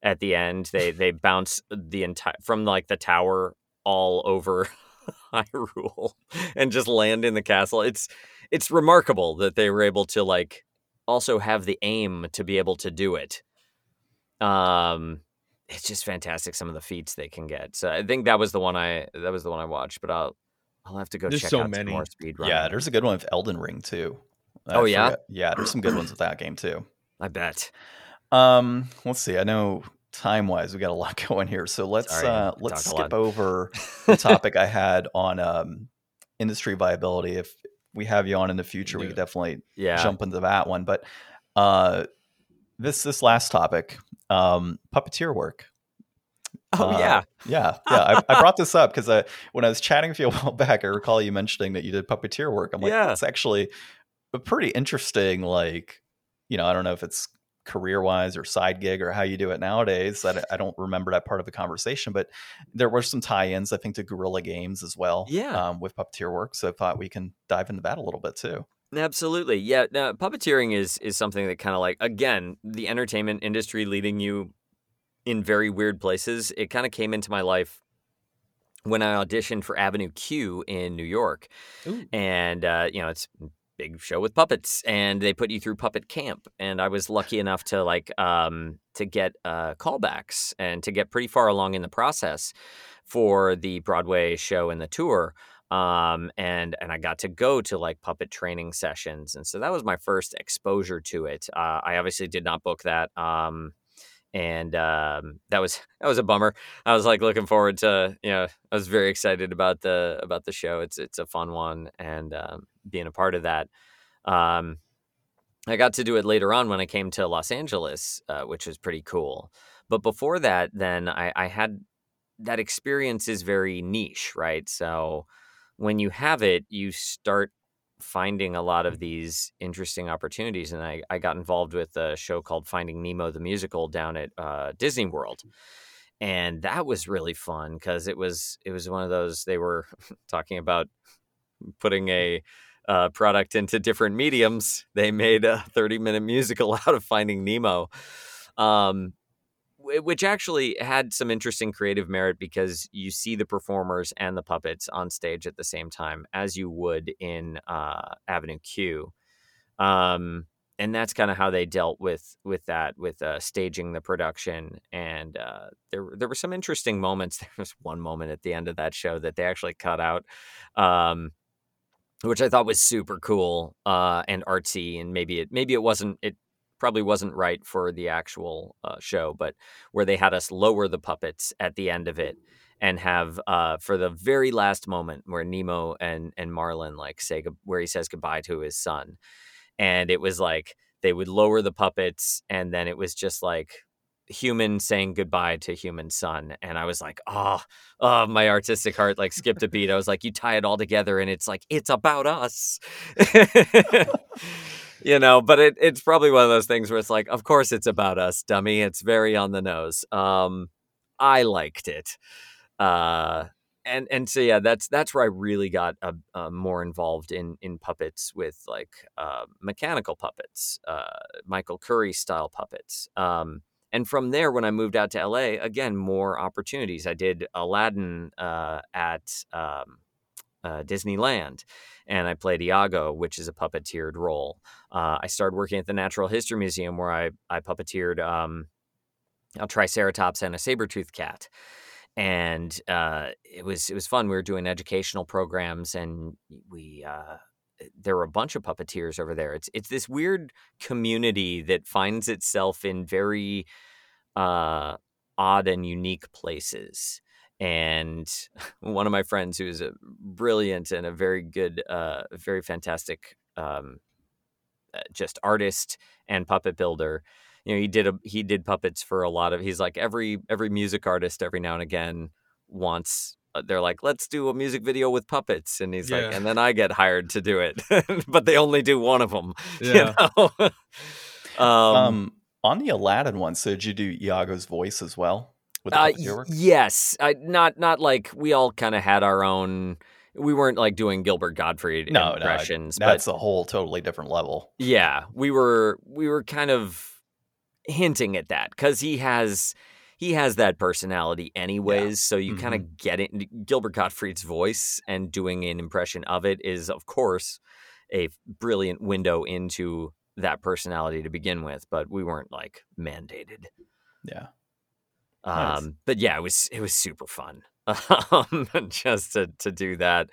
C: at the end. They they bounce the entire from like the tower all over Hyrule and just land in the castle. It's it's remarkable that they were able to like also have the aim to be able to do it. Um it's just fantastic some of the feats they can get. So I think that was the one I that was the one I watched, but I'll I'll have to go there's check so out many. some more speed
A: running. Yeah, there's a good one with Elden Ring too.
C: I oh yeah,
A: yeah. There's some good ones with that game too.
C: I bet.
A: Um, let's see. I know time wise, we got a lot going here. So let's Sorry, uh, let's skip over the topic I had on um, industry viability. If we have you on in the future, we could definitely
C: yeah.
A: jump into that one. But uh, this this last topic, um, puppeteer work.
C: Oh uh, yeah,
A: yeah, yeah. I, I, brought this up because I, when I was chatting with you a while back, I recall you mentioning that you did puppeteer work. I'm like, yeah. that's actually a pretty interesting. Like, you know, I don't know if it's career wise or side gig or how you do it nowadays. I, I don't remember that part of the conversation, but there were some tie-ins, I think, to Guerrilla Games as well.
C: Yeah,
A: um, with puppeteer work. So I thought we can dive into that a little bit too.
C: Absolutely, yeah. Now, puppeteering is is something that kind of like again the entertainment industry leading you in very weird places. It kind of came into my life when I auditioned for Avenue Q in New York, Ooh. and uh, you know it's big show with puppets and they put you through puppet camp and i was lucky enough to like um to get uh callbacks and to get pretty far along in the process for the broadway show and the tour um and and i got to go to like puppet training sessions and so that was my first exposure to it uh, i obviously did not book that um and um, that was that was a bummer. I was like looking forward to you know I was very excited about the about the show. It's it's a fun one and um, being a part of that. Um, I got to do it later on when I came to Los Angeles, uh, which was pretty cool. But before that, then I, I had that experience is very niche, right? So when you have it, you start finding a lot of these interesting opportunities. And I, I got involved with a show called Finding Nemo the Musical down at uh, Disney World. And that was really fun because it was it was one of those they were talking about putting a uh, product into different mediums. They made a 30 minute musical out of Finding Nemo. Um, which actually had some interesting creative merit because you see the performers and the puppets on stage at the same time as you would in uh, Avenue Q. Um, and that's kind of how they dealt with with that with uh, staging the production and uh, there there were some interesting moments there was one moment at the end of that show that they actually cut out um, which I thought was super cool uh, and artsy and maybe it maybe it wasn't it probably wasn't right for the actual uh, show but where they had us lower the puppets at the end of it and have uh, for the very last moment where Nemo and and Marlin like say where he says goodbye to his son and it was like they would lower the puppets and then it was just like human saying goodbye to human son and i was like oh oh my artistic heart like skipped a beat. I was like you tie it all together and it's like it's about us. You know but it, it's probably one of those things where it's like of course it's about us dummy. It's very on the nose. Um i liked it. Uh and and so yeah, that's that's where I really got uh, uh, more involved in in puppets with like uh, mechanical puppets, uh, Michael Curry style puppets. Um, and from there, when I moved out to LA, again more opportunities. I did Aladdin uh, at um, uh, Disneyland, and I played Iago, which is a puppeteered role. I started working at the Natural History Museum, where I I puppeteered um, a Triceratops and a saber tooth cat and uh, it was it was fun. We were doing educational programs, and we uh, there are a bunch of puppeteers over there. It's it's this weird community that finds itself in very uh, odd and unique places. And one of my friends, who is a brilliant and a very good, uh, very fantastic, um, uh, just artist and puppet builder, you know he did a he did puppets for a lot of he's like every every music artist every now and again wants they're like let's do a music video with puppets and he's yeah. like and then i get hired to do it but they only do one of them yeah. you know?
A: um, um, on the aladdin one so did you do iago's voice as well
C: uh, yes I, not not like we all kind of had our own we weren't like doing Gilbert Gottfried no, impressions.
A: No, that's but, a whole totally different level.
C: Yeah, we were we were kind of hinting at that because he has he has that personality anyways yeah. so you mm-hmm. kind of get it gilbert gottfried's voice and doing an impression of it is of course a brilliant window into that personality to begin with but we weren't like mandated
A: yeah
C: um nice. but yeah it was it was super fun um just to to do that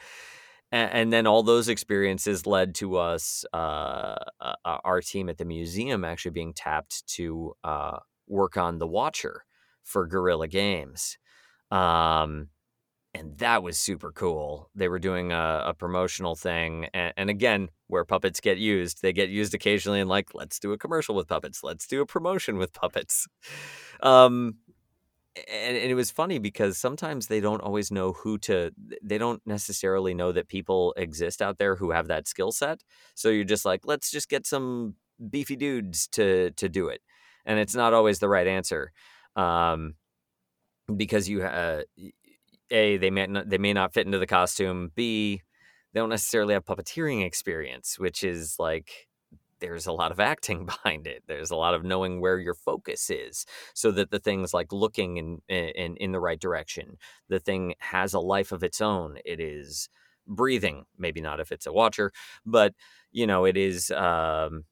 C: and, and then all those experiences led to us, uh, uh, our team at the museum actually being tapped to uh, work on The Watcher for Guerrilla Games. Um, and that was super cool. They were doing a, a promotional thing, and, and, again, where puppets get used, they get used occasionally. And like, let's do a commercial with puppets. Let's do a promotion with puppets. Um, and, and, it was funny because sometimes they don't always know who to they don't necessarily know that people exist out there who have that skill set so you're just like let's just get some beefy dudes to to do it and it's not always the right answer um, because you uh, a they may not, they may not fit into the costume b they don't necessarily have puppeteering experience which is like there's a lot of acting behind it. There's a lot of knowing where your focus is so that the things like looking in, in, in the right direction, the thing has a life of its own. It is breathing, maybe not if it's a watcher, but you know, it is, um,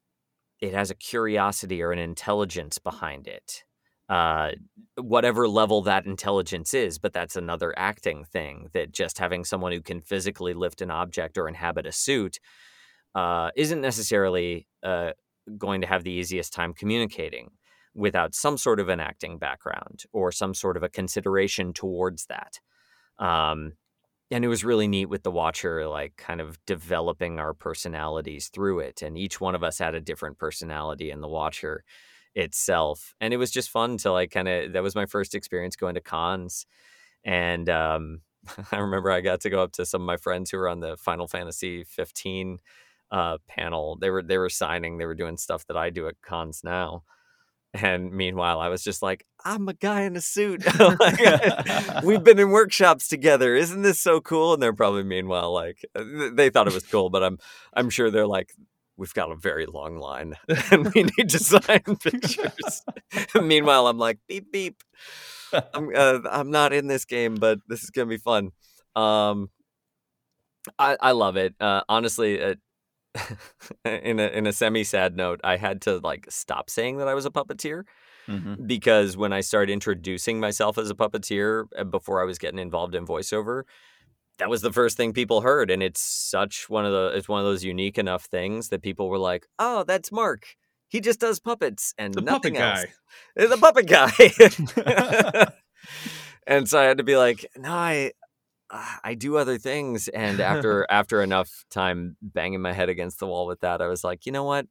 C: it has a curiosity or an intelligence behind it. Uh, whatever level that intelligence is, but that's another acting thing that just having someone who can physically lift an object or inhabit a suit uh, isn't necessarily uh, going to have the easiest time communicating without some sort of an acting background or some sort of a consideration towards that. Um, and it was really neat with the watcher, like kind of developing our personalities through it. And each one of us had a different personality in the watcher itself. And it was just fun to like kind of, that was my first experience going to cons. And um, I remember I got to go up to some of my friends who were on the Final Fantasy 15 uh, panel. They were they were signing. They were doing stuff that I do at cons now. And meanwhile, I was just like, I'm a guy in a suit. We've been in workshops together. Isn't this so cool? And they're probably meanwhile like uh, they thought it was cool, but I'm I'm sure they're like, we've got a very long line and we need to sign pictures. meanwhile, I'm like, beep beep. I'm uh, I'm not in this game, but this is gonna be fun. Um, I I love it. Uh, honestly, uh, in a in a semi sad note, I had to like stop saying that I was a puppeteer
A: hmm
C: because when I started introducing myself as a puppeteer uh, before I was getting involved in voiceover, that was the first thing people heard, and it's such one of the it's one of those unique enough things that people were like, "Oh, that's Mark. He just does puppets and
B: The
C: nothing
B: puppet
C: else."
B: guy.
C: The puppet guy. and so I had to be like, "No, I." uh, I do other things, and after after enough time banging my head against the wall with that, I was like, you know what?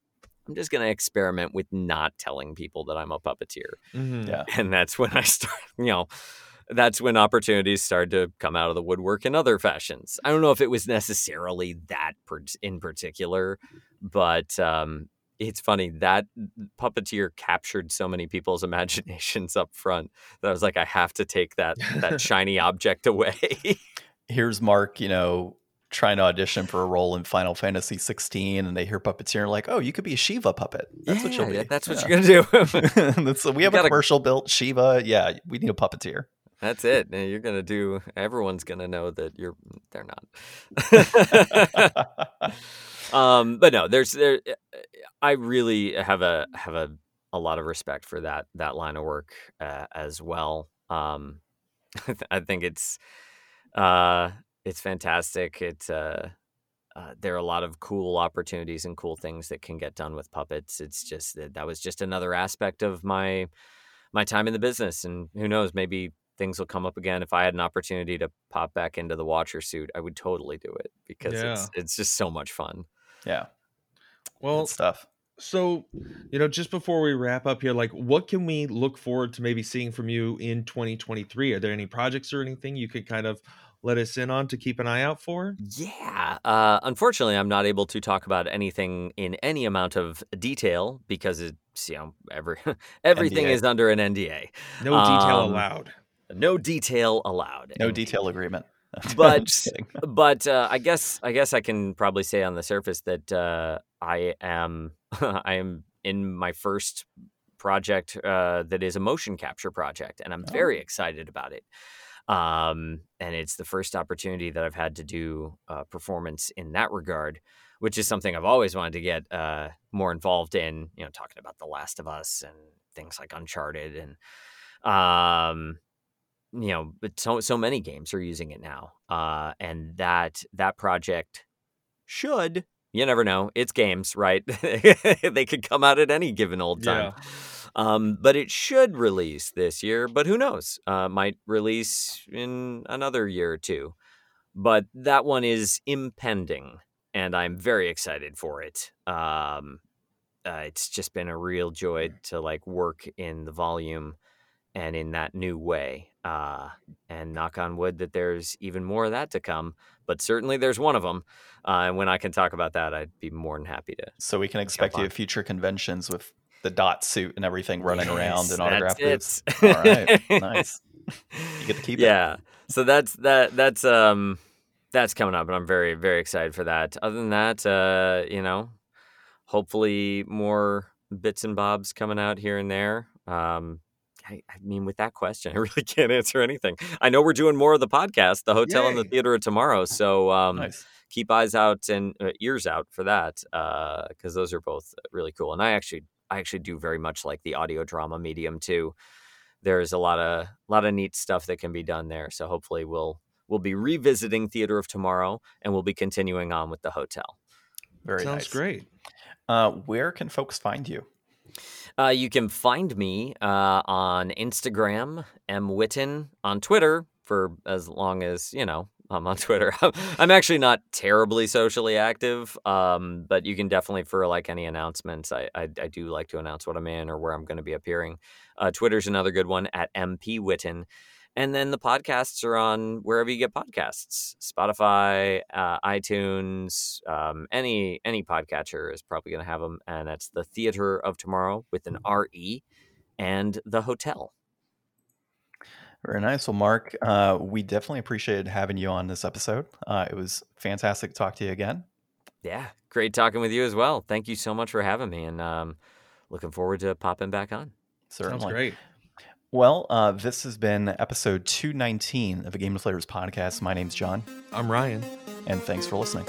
C: I'm just gonna experiment with not telling people that I'm a puppeteer
B: Mhm.
A: Yeah.
C: and that's when I start, you know, that's when opportunities started to come out of the woodwork in other fashions. I don't know if it was necessarily that in particular, but um, it's funny that puppeteer captured so many people's imaginations up front that I was like, I have to take that that shiny object away.
A: Here's Mark, you know, trying to audition for a role in Final Fantasy 16, and they hear puppeteer, and like, oh, you could be a Shiva puppet. That's what you'll be.
C: That's what
A: Yeah.
C: you're gonna do.
A: That's, we have
C: gotta-
A: a commercial built Shiva. Yeah, we need a puppeteer.
C: That's it. And You're gonna do. Everyone's gonna know that you're. They're not. um, but no, there's there. I really have a have a a lot of respect for that that line of work uh, as well. Um, I think it's uh, it's fantastic. It's uh, uh, there are a lot of cool opportunities and cool things that can get done with puppets. It's just that that was just another aspect of my my time in the business, and who knows, maybe things will come up again. If I had an opportunity to pop back into the Watcher suit, I would totally do it because it's it's just so much fun.
A: yeah,
B: Well,
A: good stuff.
B: so you know, just before we wrap up here, like, what can we look forward to maybe seeing from you in 2023? Are there any projects or anything you could kind of let us in on to keep an eye out for?
C: Yeah. Uh, unfortunately, I'm not able to talk about anything in any amount of detail because it's you know every everything
A: NDA.
C: is under an NDA.
B: No detail
C: Um,
B: allowed.
C: No detail allowed.
A: No detail agreement.
C: But- but uh, I guess I guess I can probably say on the surface that uh, I am I am in my first project uh, that is a motion capture project, and I'm very
A: Oh.
C: excited about it. Um, and it's the first opportunity that I've had to do uh, performance in that regard, which is something I've always wanted to get uh, more involved in. You know, talking about The Last of Us and things like Uncharted and um you know but so so many games are using it now uh and that that project should you never know it's games right? They could come out at any given old time. Um but it should release this year but who knows? Uh might release in another year or two. But that one is impending and i'm very excited for it. Um uh, it's just been a real joy to like work in the volume and in that new way. Uh, and knock on wood that there's even more of that to come. But certainly there's one of them. Uh, and when I can talk about that, I'd be more than happy to.
A: So we can expect you at future conventions with the dot suit and everything running around and autograph booths. All right, nice. You get to keep it.
C: yeah. So that's that. That's um, that's coming up, and I'm very very excited for that. Other than that, uh, you know, hopefully more bits and bobs coming out here and there. Um, I, I mean, with that question, I really can't answer anything. I know we're doing more of the podcast, the hotel and the theater of tomorrow. So um,
A: Nice.
C: keep eyes out and uh, ears out for that because those are both really cool. And I actually, I actually do very much like the audio drama medium too. There's a lot of, lot of neat stuff that can be done there. So hopefully we'll, we'll be revisiting theater of tomorrow, and we'll be continuing on with the hotel.
A: Very
B: Sounds
A: nice.
B: great.
A: Uh, where can folks find you?
C: Uh, you can find me uh, on Instagram, M Whitten, on Twitter for as long as you know I'm on Twitter. I'm actually not terribly socially active, um, but you can definitely for like any announcements. I, I I do like to announce what I'm in or where I'm going to be appearing. Uh, Twitter's another good one at MP Whitten. And then the podcasts are on wherever you get podcasts, Spotify, uh, iTunes, um, any any podcatcher is probably going to have them, and that's the Theatre of Tomorrow with an R E, and the Hotel.
A: Very nice. Well, Mark, uh, we definitely appreciated having you on this episode. Uh, it was fantastic to talk to you again.
C: Yeah, great talking with you as well. Thank you so much for having me, and um, looking forward to popping back on.
A: Certainly.
B: Sounds great.
A: Well, uh, this has been episode 219 of the Game Deflators podcast. My name's John,
B: I'm Ryan.
A: and thanks for listening.